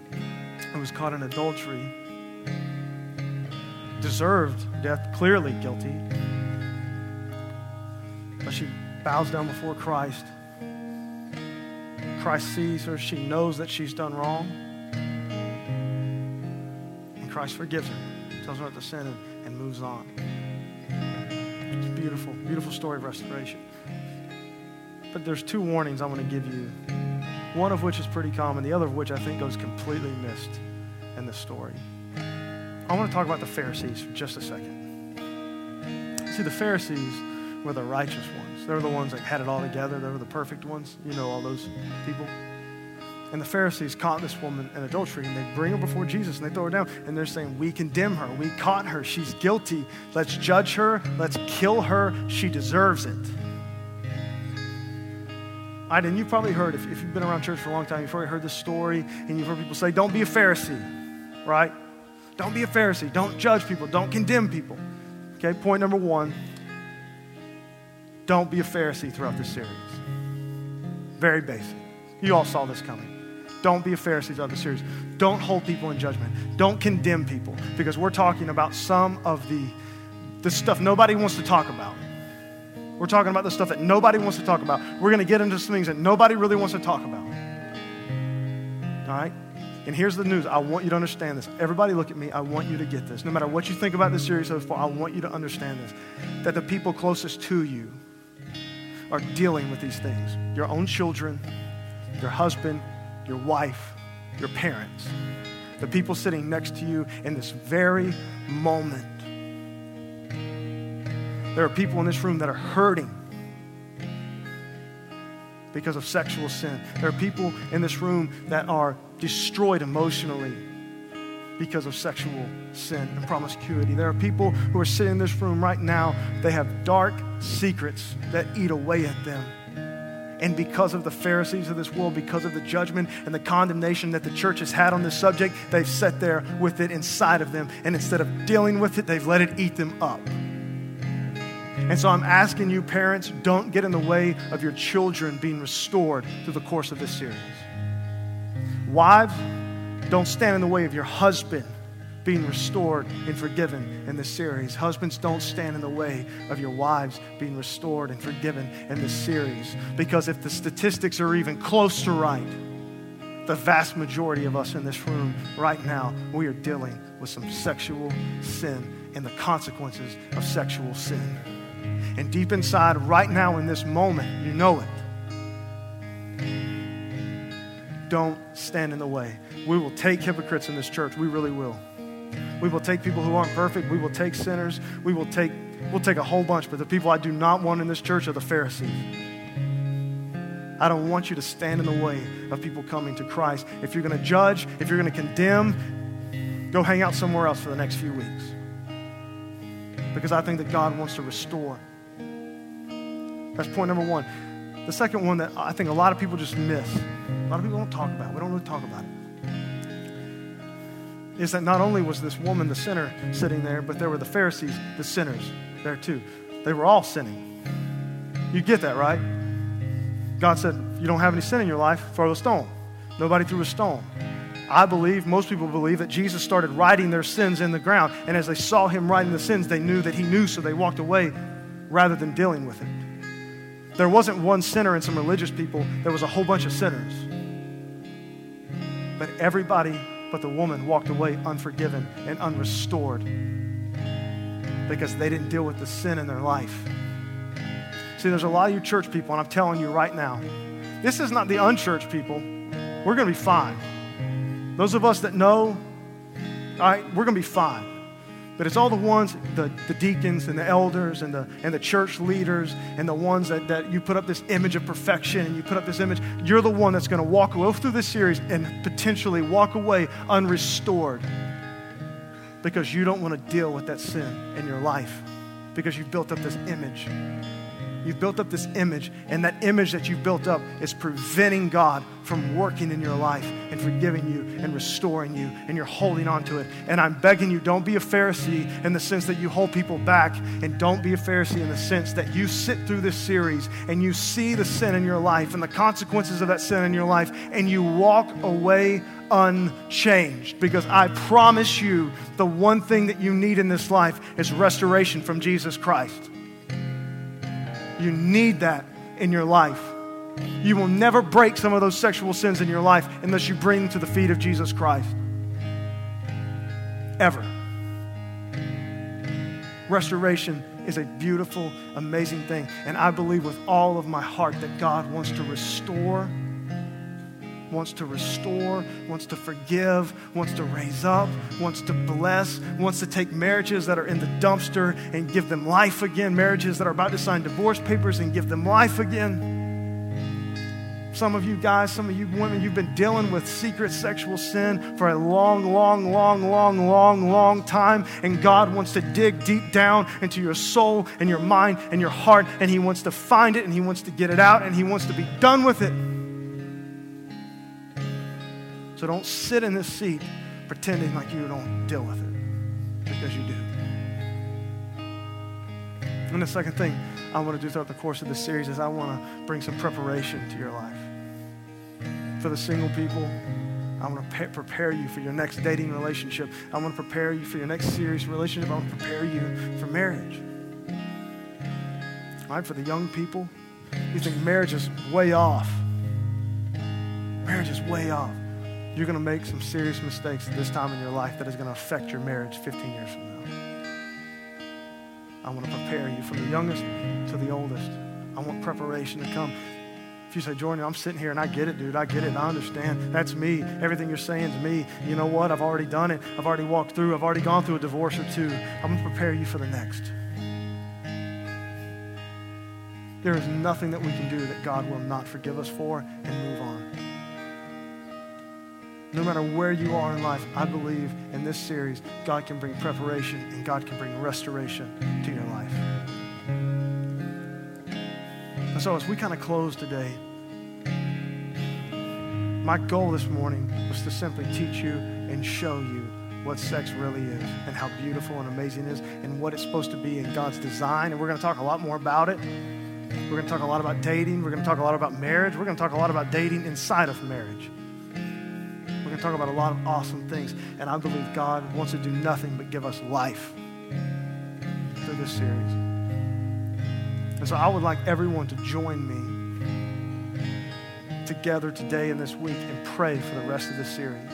who was caught in adultery, deserved death, clearly guilty. But she bows down before Christ Christ sees her. She knows that she's done wrong. And Christ forgives her, tells her not to sin, and, and moves on. It's beautiful, beautiful story of restoration. But there's two warnings I want to give you. One of which is pretty common, the other of which I think goes completely missed in the story. I want to talk about the Pharisees for just a second. See, the Pharisees were the righteous ones. They were the ones that had it all together. They were the perfect ones. You know all those people. And the Pharisees caught this woman in adultery and they bring her before Jesus and they throw her down and they're saying, We condemn her. We caught her. She's guilty. Let's judge her. Let's kill her. She deserves it. Right, and you've probably heard, if, if you've been around church for a long time, you've probably heard this story and you've heard people say, Don't be a Pharisee, right? Don't be a Pharisee. Don't judge people. Don't condemn people. Okay, point number one don't be a Pharisee throughout this series. Very basic. You all saw this coming. Don't be a Pharisee throughout the series. Don't hold people in judgment. Don't condemn people because we're talking about some of the, the stuff nobody wants to talk about. We're talking about the stuff that nobody wants to talk about. We're going to get into some things that nobody really wants to talk about. All right? And here's the news. I want you to understand this. Everybody look at me. I want you to get this. No matter what you think about this series so far, I want you to understand this. That the people closest to you are dealing with these things your own children, your husband, your wife, your parents, the people sitting next to you in this very moment. There are people in this room that are hurting because of sexual sin. There are people in this room that are destroyed emotionally because of sexual sin and promiscuity. There are people who are sitting in this room right now, they have dark secrets that eat away at them. And because of the Pharisees of this world, because of the judgment and the condemnation that the church has had on this subject, they've sat there with it inside of them. And instead of dealing with it, they've let it eat them up. And so I'm asking you, parents, don't get in the way of your children being restored through the course of this series. Wives, don't stand in the way of your husband being restored and forgiven in this series. Husbands, don't stand in the way of your wives being restored and forgiven in this series. Because if the statistics are even close to right, the vast majority of us in this room right now, we are dealing with some sexual sin and the consequences of sexual sin. And deep inside, right now in this moment, you know it. Don't stand in the way. We will take hypocrites in this church. We really will. We will take people who aren't perfect. We will take sinners. We will take, we'll take a whole bunch. But the people I do not want in this church are the Pharisees. I don't want you to stand in the way of people coming to Christ. If you're going to judge, if you're going to condemn, go hang out somewhere else for the next few weeks. Because I think that God wants to restore. That's point number one. The second one that I think a lot of people just miss, a lot of people don't talk about, we don't really talk about it is that not only was this woman the sinner sitting there, but there were the Pharisees, the sinners, there too. They were all sinning. You get that, right? God said, You don't have any sin in your life, throw a stone. Nobody threw a stone. I believe, most people believe, that Jesus started writing their sins in the ground. And as they saw him writing the sins, they knew that he knew, so they walked away rather than dealing with it. There wasn't one sinner and some religious people, there was a whole bunch of sinners. But everybody but the woman walked away unforgiven and unrestored because they didn't deal with the sin in their life. See, there's a lot of you church people, and I'm telling you right now, this is not the unchurched people. We're going to be fine. Those of us that know, all right, we're going to be fine. But it's all the ones, the, the deacons and the elders and the, and the church leaders and the ones that, that you put up this image of perfection and you put up this image. You're the one that's going to walk away through this series and potentially walk away unrestored because you don't want to deal with that sin in your life because you've built up this image You've built up this image, and that image that you've built up is preventing God from working in your life and forgiving you and restoring you, and you're holding on to it. And I'm begging you, don't be a Pharisee in the sense that you hold people back, and don't be a Pharisee in the sense that you sit through this series and you see the sin in your life and the consequences of that sin in your life, and you walk away unchanged. Because I promise you, the one thing that you need in this life is restoration from Jesus Christ. You need that in your life. You will never break some of those sexual sins in your life unless you bring them to the feet of Jesus Christ. Ever. Restoration is a beautiful, amazing thing. And I believe with all of my heart that God wants to restore wants to restore, wants to forgive, wants to raise up, wants to bless, wants to take marriages that are in the dumpster and give them life again, marriages that are about to sign divorce papers and give them life again. Some of you guys, some of you women, you've been dealing with secret sexual sin for a long, long, long, long, long, long time. And God wants to dig deep down into your soul and your mind and your heart. And He wants to find it and He wants to get it out and He wants to be done with it. So don't sit in this seat pretending like you don't deal with it because you do. And the second thing I want to do throughout the course of this series is I want to bring some preparation to your life. For the single people, I want to prepare you for your next dating relationship. I want to prepare you for your next serious relationship. I want to prepare you for marriage. Right? For the young people, you think marriage is way off. Marriage is way off you're going to make some serious mistakes at this time in your life that is going to affect your marriage 15 years from now. I want to prepare you from the youngest to the oldest. I want preparation to come. If you say, Jordan, I'm sitting here and I get it, dude. I get it. I understand. That's me. Everything you're saying is me. You know what? I've already done it. I've already walked through. I've already gone through a divorce or two. I'm going to prepare you for the next. There is nothing that we can do that God will not forgive us for and move on. No matter where you are in life, I believe in this series, God can bring preparation and God can bring restoration to your life. And so, as we kind of close today, my goal this morning was to simply teach you and show you what sex really is and how beautiful and amazing it is and what it's supposed to be in God's design. And we're going to talk a lot more about it. We're going to talk a lot about dating. We're going to talk a lot about marriage. We're going to talk a lot about dating inside of marriage. To talk about a lot of awesome things. And I believe God wants to do nothing but give us life through this series. And so I would like everyone to join me together today and this week and pray for the rest of this series.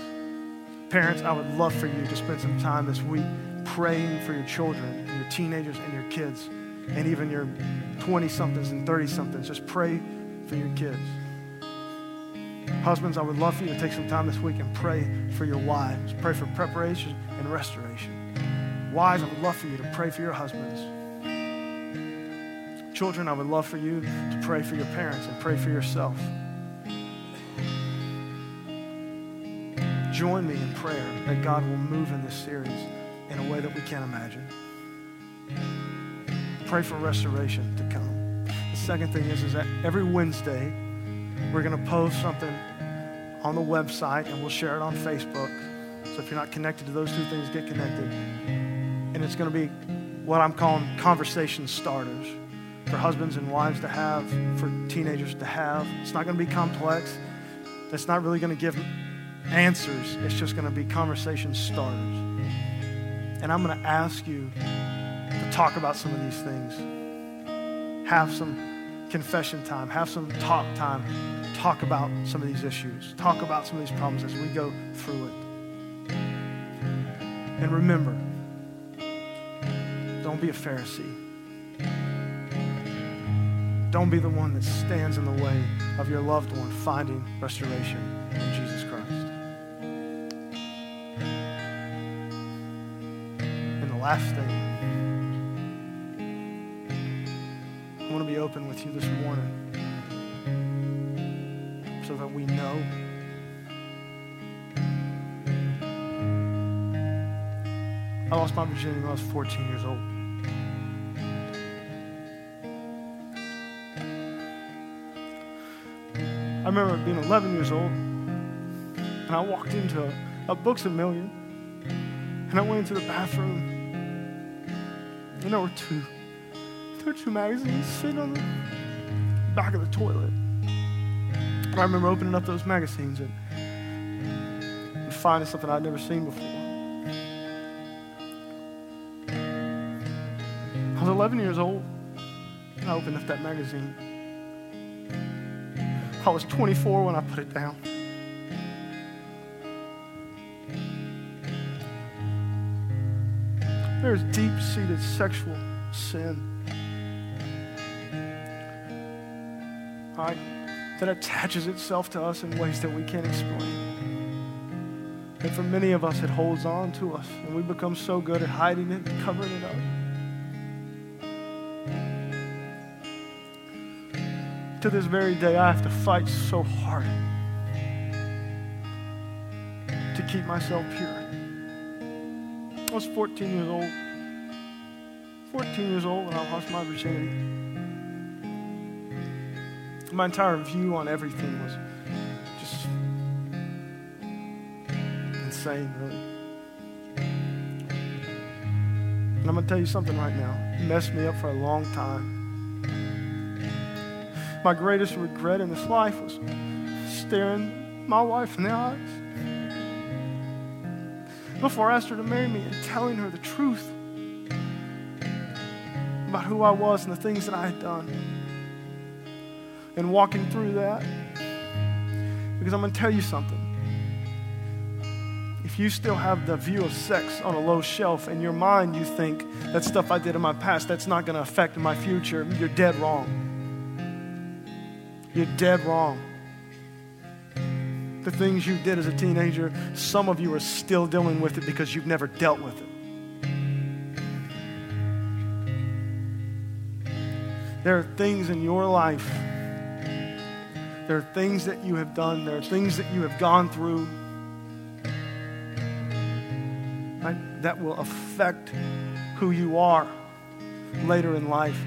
Parents, I would love for you to spend some time this week praying for your children and your teenagers and your kids and even your 20 somethings and 30 somethings. Just pray for your kids. Husbands, I would love for you to take some time this week and pray for your wives. Pray for preparation and restoration. Wives, I would love for you to pray for your husbands. Children, I would love for you to pray for your parents and pray for yourself. join me in prayer that God will move in this series in a way that we can't imagine. Pray for restoration to come. The second thing is, is that every Wednesday, we're going to post something on the website and we'll share it on Facebook. So if you're not connected to those two things, get connected. And it's going to be what I'm calling conversation starters for husbands and wives to have, for teenagers to have. It's not going to be complex. It's not really going to give answers. It's just going to be conversation starters. And I'm going to ask you to talk about some of these things. Have some confession time, have some talk time. Talk about some of these issues. Talk about some of these problems as we go through it. And remember, don't be a Pharisee. Don't be the one that stands in the way of your loved one finding restoration in Jesus Christ. And the last thing, open with you this morning so that we know. I lost my virginity when I was 14 years old. I remember being 11 years old, and I walked into a, a Books a Million, and I went into the bathroom, and there were two, two magazines sitting on the back of the toilet. I remember opening up those magazines and, and finding something I'd never seen before. I was 11 years old, and I opened up that magazine. I was 24 when I put it down. There's deep seated sexual sin. That attaches itself to us in ways that we can't explain. And for many of us, it holds on to us, and we become so good at hiding it and covering it up. To this very day, I have to fight so hard to keep myself pure. I was 14 years old. 14 years old when I lost my virginity. My entire view on everything was just insane, really. And I'm going to tell you something right now. It messed me up for a long time. My greatest regret in this life was staring my wife in the eyes before I asked her to marry me and telling her the truth about who I was and the things that I had done. And walking through that. Because I'm going to tell you something. If you still have the view of sex on a low shelf in your mind, you think that stuff I did in my past, that's not going to affect my future, you're dead wrong. You're dead wrong the things you did as a teenager, some of you are still dealing with it because you've never dealt with it. There are things in your life, there are things that you have done, there are things that you have gone through right, that will affect who you are later in life.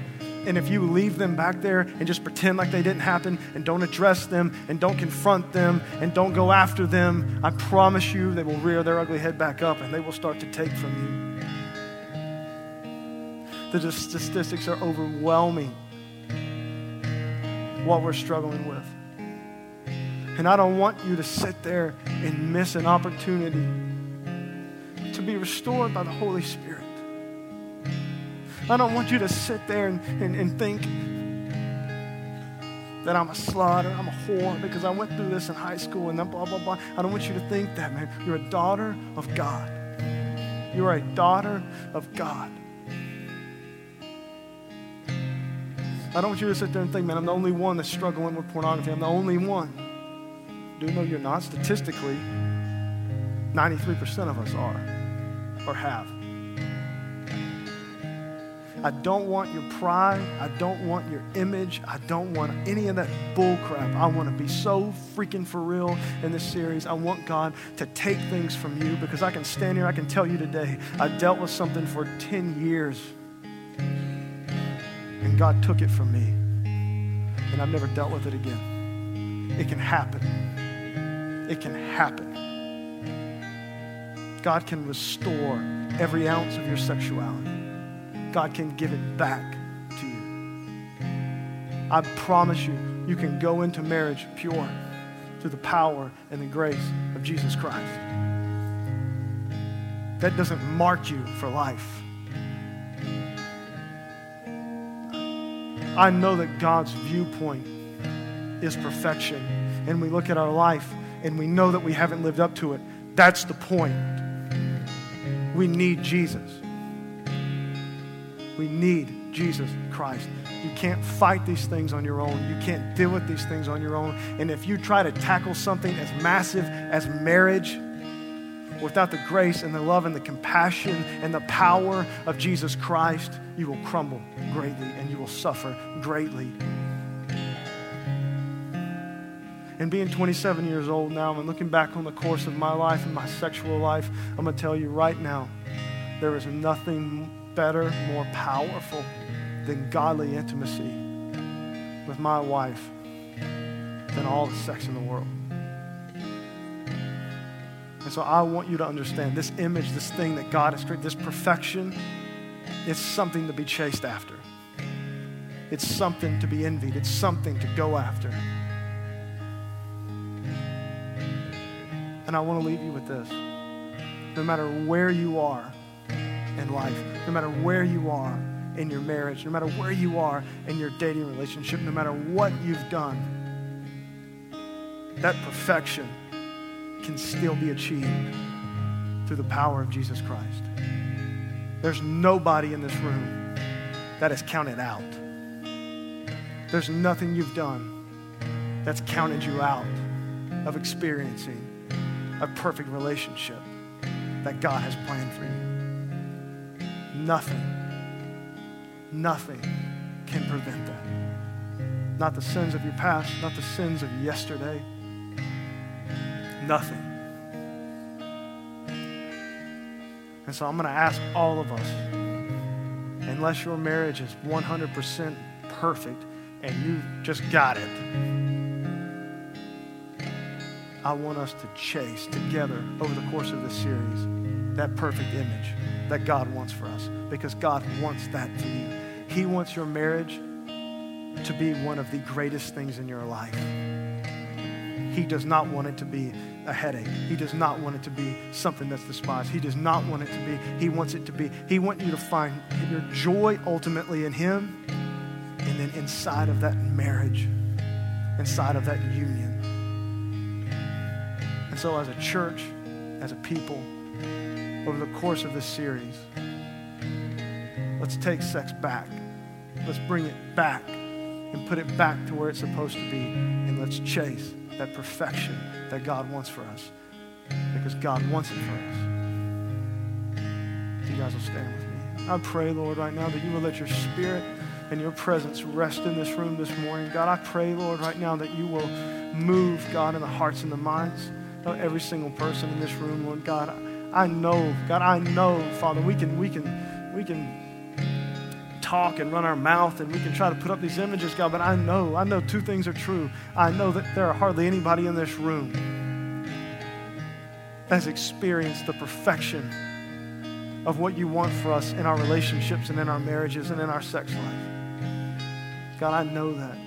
And if you leave them back there and just pretend like they didn't happen and don't address them and don't confront them and don't go after them, I promise you they will rear their ugly head back up and they will start to take from you. The statistics are overwhelming what we're struggling with. And I don't want you to sit there and miss an opportunity to be restored by the Holy Spirit. I don't want you to sit there and, and, and think that I'm a slut or I'm a whore because I went through this in high school and then blah, blah, blah. I don't want you to think that, man. You're a daughter of God. You are a daughter of God. I don't want you to sit there and think, man, I'm the only one that's struggling with pornography. I'm the only one. Do know you're not? Statistically, 93% of us are or have. I don't want your pride. I don't want your image. I don't want any of that bull crap. I want to be so freaking for real in this series. I want God to take things from you because I can stand here, I can tell you today, I dealt with something for 10 years and God took it from me. And I've never dealt with it again. It can happen. It can happen. God can restore every ounce of your sexuality. God can give it back to you. I promise you, you can go into marriage pure through the power and the grace of Jesus Christ. That doesn't mark you for life. I know that God's viewpoint is perfection, and we look at our life and we know that we haven't lived up to it. That's the point. We need Jesus. We need Jesus Christ. You can't fight these things on your own. You can't deal with these things on your own. And if you try to tackle something as massive as marriage without the grace and the love and the compassion and the power of Jesus Christ, you will crumble greatly and you will suffer greatly. And being 27 years old now and looking back on the course of my life and my sexual life, I'm going to tell you right now there is nothing better, more powerful than godly intimacy with my wife than all the sex in the world. And so I want you to understand this image, this thing that God has created, this perfection, it's something to be chased after. It's something to be envied. It's something to go after. And I want to leave you with this. No matter where you are, in life, no matter where you are in your marriage, no matter where you are in your dating relationship, no matter what you've done, that perfection can still be achieved through the power of Jesus Christ. There's nobody in this room that is counted out. There's nothing you've done that's counted you out of experiencing a perfect relationship that God has planned for you. Nothing, nothing can prevent that. Not the sins of your past, not the sins of yesterday. Nothing. And so I'm going to ask all of us, unless your marriage is 100% perfect and you just got it, I want us to chase together over the course of this series that perfect image that God wants for us because God wants that for you. He wants your marriage to be one of the greatest things in your life. He does not want it to be a headache. He does not want it to be something that's despised. He does not want it to be, he wants it to be, he wants you to find your joy ultimately in him and then inside of that marriage, inside of that union. So as a church, as a people, over the course of this series. Let's take sex back. Let's bring it back and put it back to where it's supposed to be. And let's chase that perfection that God wants for us because God wants it for us. you guys will stand with me. I pray, Lord, right now that you will let your spirit and your presence rest in this room this morning. God, I pray, Lord, right now that you will move, God, in the hearts and the minds every single person in this room, Lord God. I know, God, I know, Father, we can, we can, we can talk and run our mouth and we can try to put up these images, God, but I know, I know two things are true. I know that there are hardly anybody in this room that has experienced the perfection of what you want for us in our relationships and in our marriages and in our sex life. God, I know that.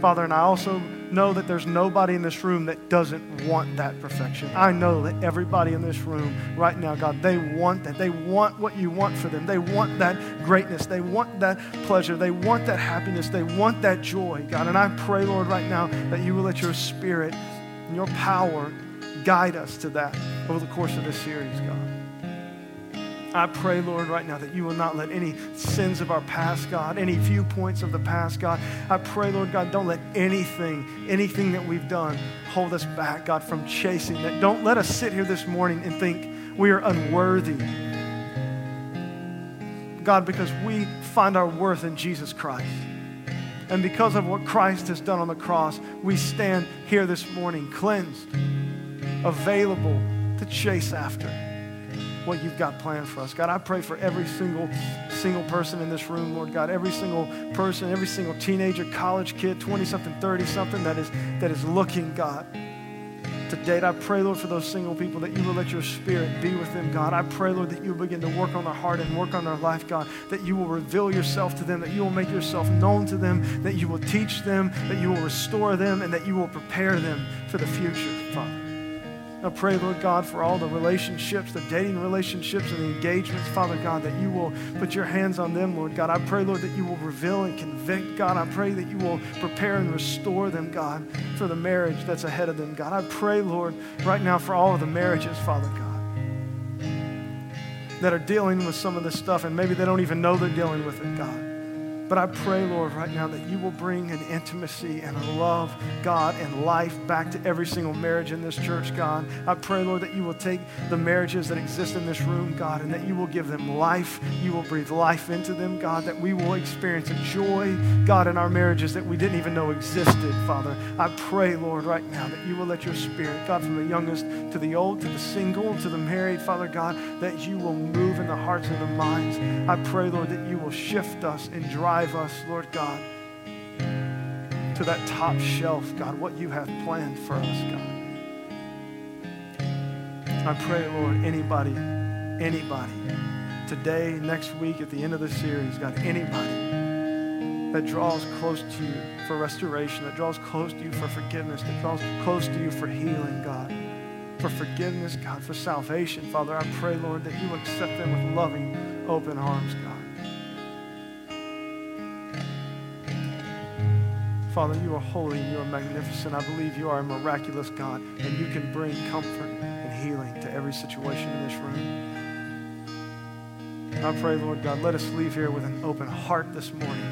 Father, and I also know that there's nobody in this room that doesn't want that perfection. I know that everybody in this room right now, God, they want that. They want what you want for them. They want that greatness. They want that pleasure. They want that happiness. They want that joy, God. And I pray, Lord, right now that you will let your spirit and your power guide us to that over the course of this series, God. I pray, Lord, right now that you will not let any sins of our past, God, any viewpoints of the past, God. I pray, Lord God, don't let anything, anything that we've done hold us back, God, from chasing that. Don't let us sit here this morning and think we are unworthy. God, because we find our worth in Jesus Christ. And because of what Christ has done on the cross, we stand here this morning cleansed, available to chase after what you've got planned for us. God, I pray for every single single person in this room, Lord God, every single person, every single teenager, college kid, 20 something, 30 something that is that is looking, God, to date. I pray, Lord, for those single people that you will let your spirit be with them, God. I pray, Lord, that you will begin to work on their heart and work on their life, God, that you will reveal yourself to them, that you will make yourself known to them, that you will teach them, that you will restore them, and that you will prepare them for the future, Father. I pray, Lord God, for all the relationships, the dating relationships and the engagements, Father God, that you will put your hands on them, Lord God. I pray, Lord, that you will reveal and convict, God. I pray that you will prepare and restore them, God, for the marriage that's ahead of them, God. I pray, Lord, right now for all of the marriages, Father God, that are dealing with some of this stuff and maybe they don't even know they're dealing with it, God. But I pray, Lord, right now that you will bring an intimacy and a love, God, and life back to every single marriage in this church, God. I pray, Lord, that you will take the marriages that exist in this room, God, and that you will give them life. You will breathe life into them, God, that we will experience a joy, God, in our marriages that we didn't even know existed, Father. I pray, Lord, right now that you will let your spirit, God, from the youngest to the old, to the single, to the married, Father God, that you will move in the hearts and the minds. I pray, Lord, that you will shift us and drive drive us, Lord God, to that top shelf, God, what you have planned for us, God. I pray, Lord, anybody, anybody, today, next week, at the end of the series, God, anybody that draws close to you for restoration, that draws close to you for forgiveness, that draws close to you for healing, God, for forgiveness, God, for salvation, Father, I pray, Lord, that you accept them with loving, open arms, God. Father, you are holy and you are magnificent. I believe you are a miraculous God, and you can bring comfort and healing to every situation in this room. I pray, Lord God, let us leave here with an open heart this morning.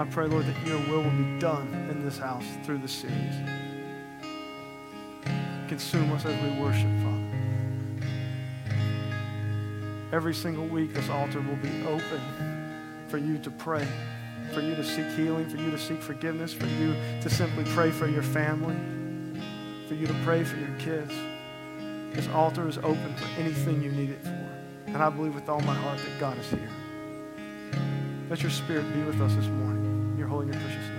I pray, Lord, that your will will be done in this house through this series. Consume us as we worship, Father. Every single week, this altar will be open for you to pray for you to seek healing, for you to seek forgiveness, for you to simply pray for your family, for you to pray for your kids. This altar is open for anything you need it for. And I believe with all my heart that God is here. Let your spirit be with us this morning. In your holy and precious name.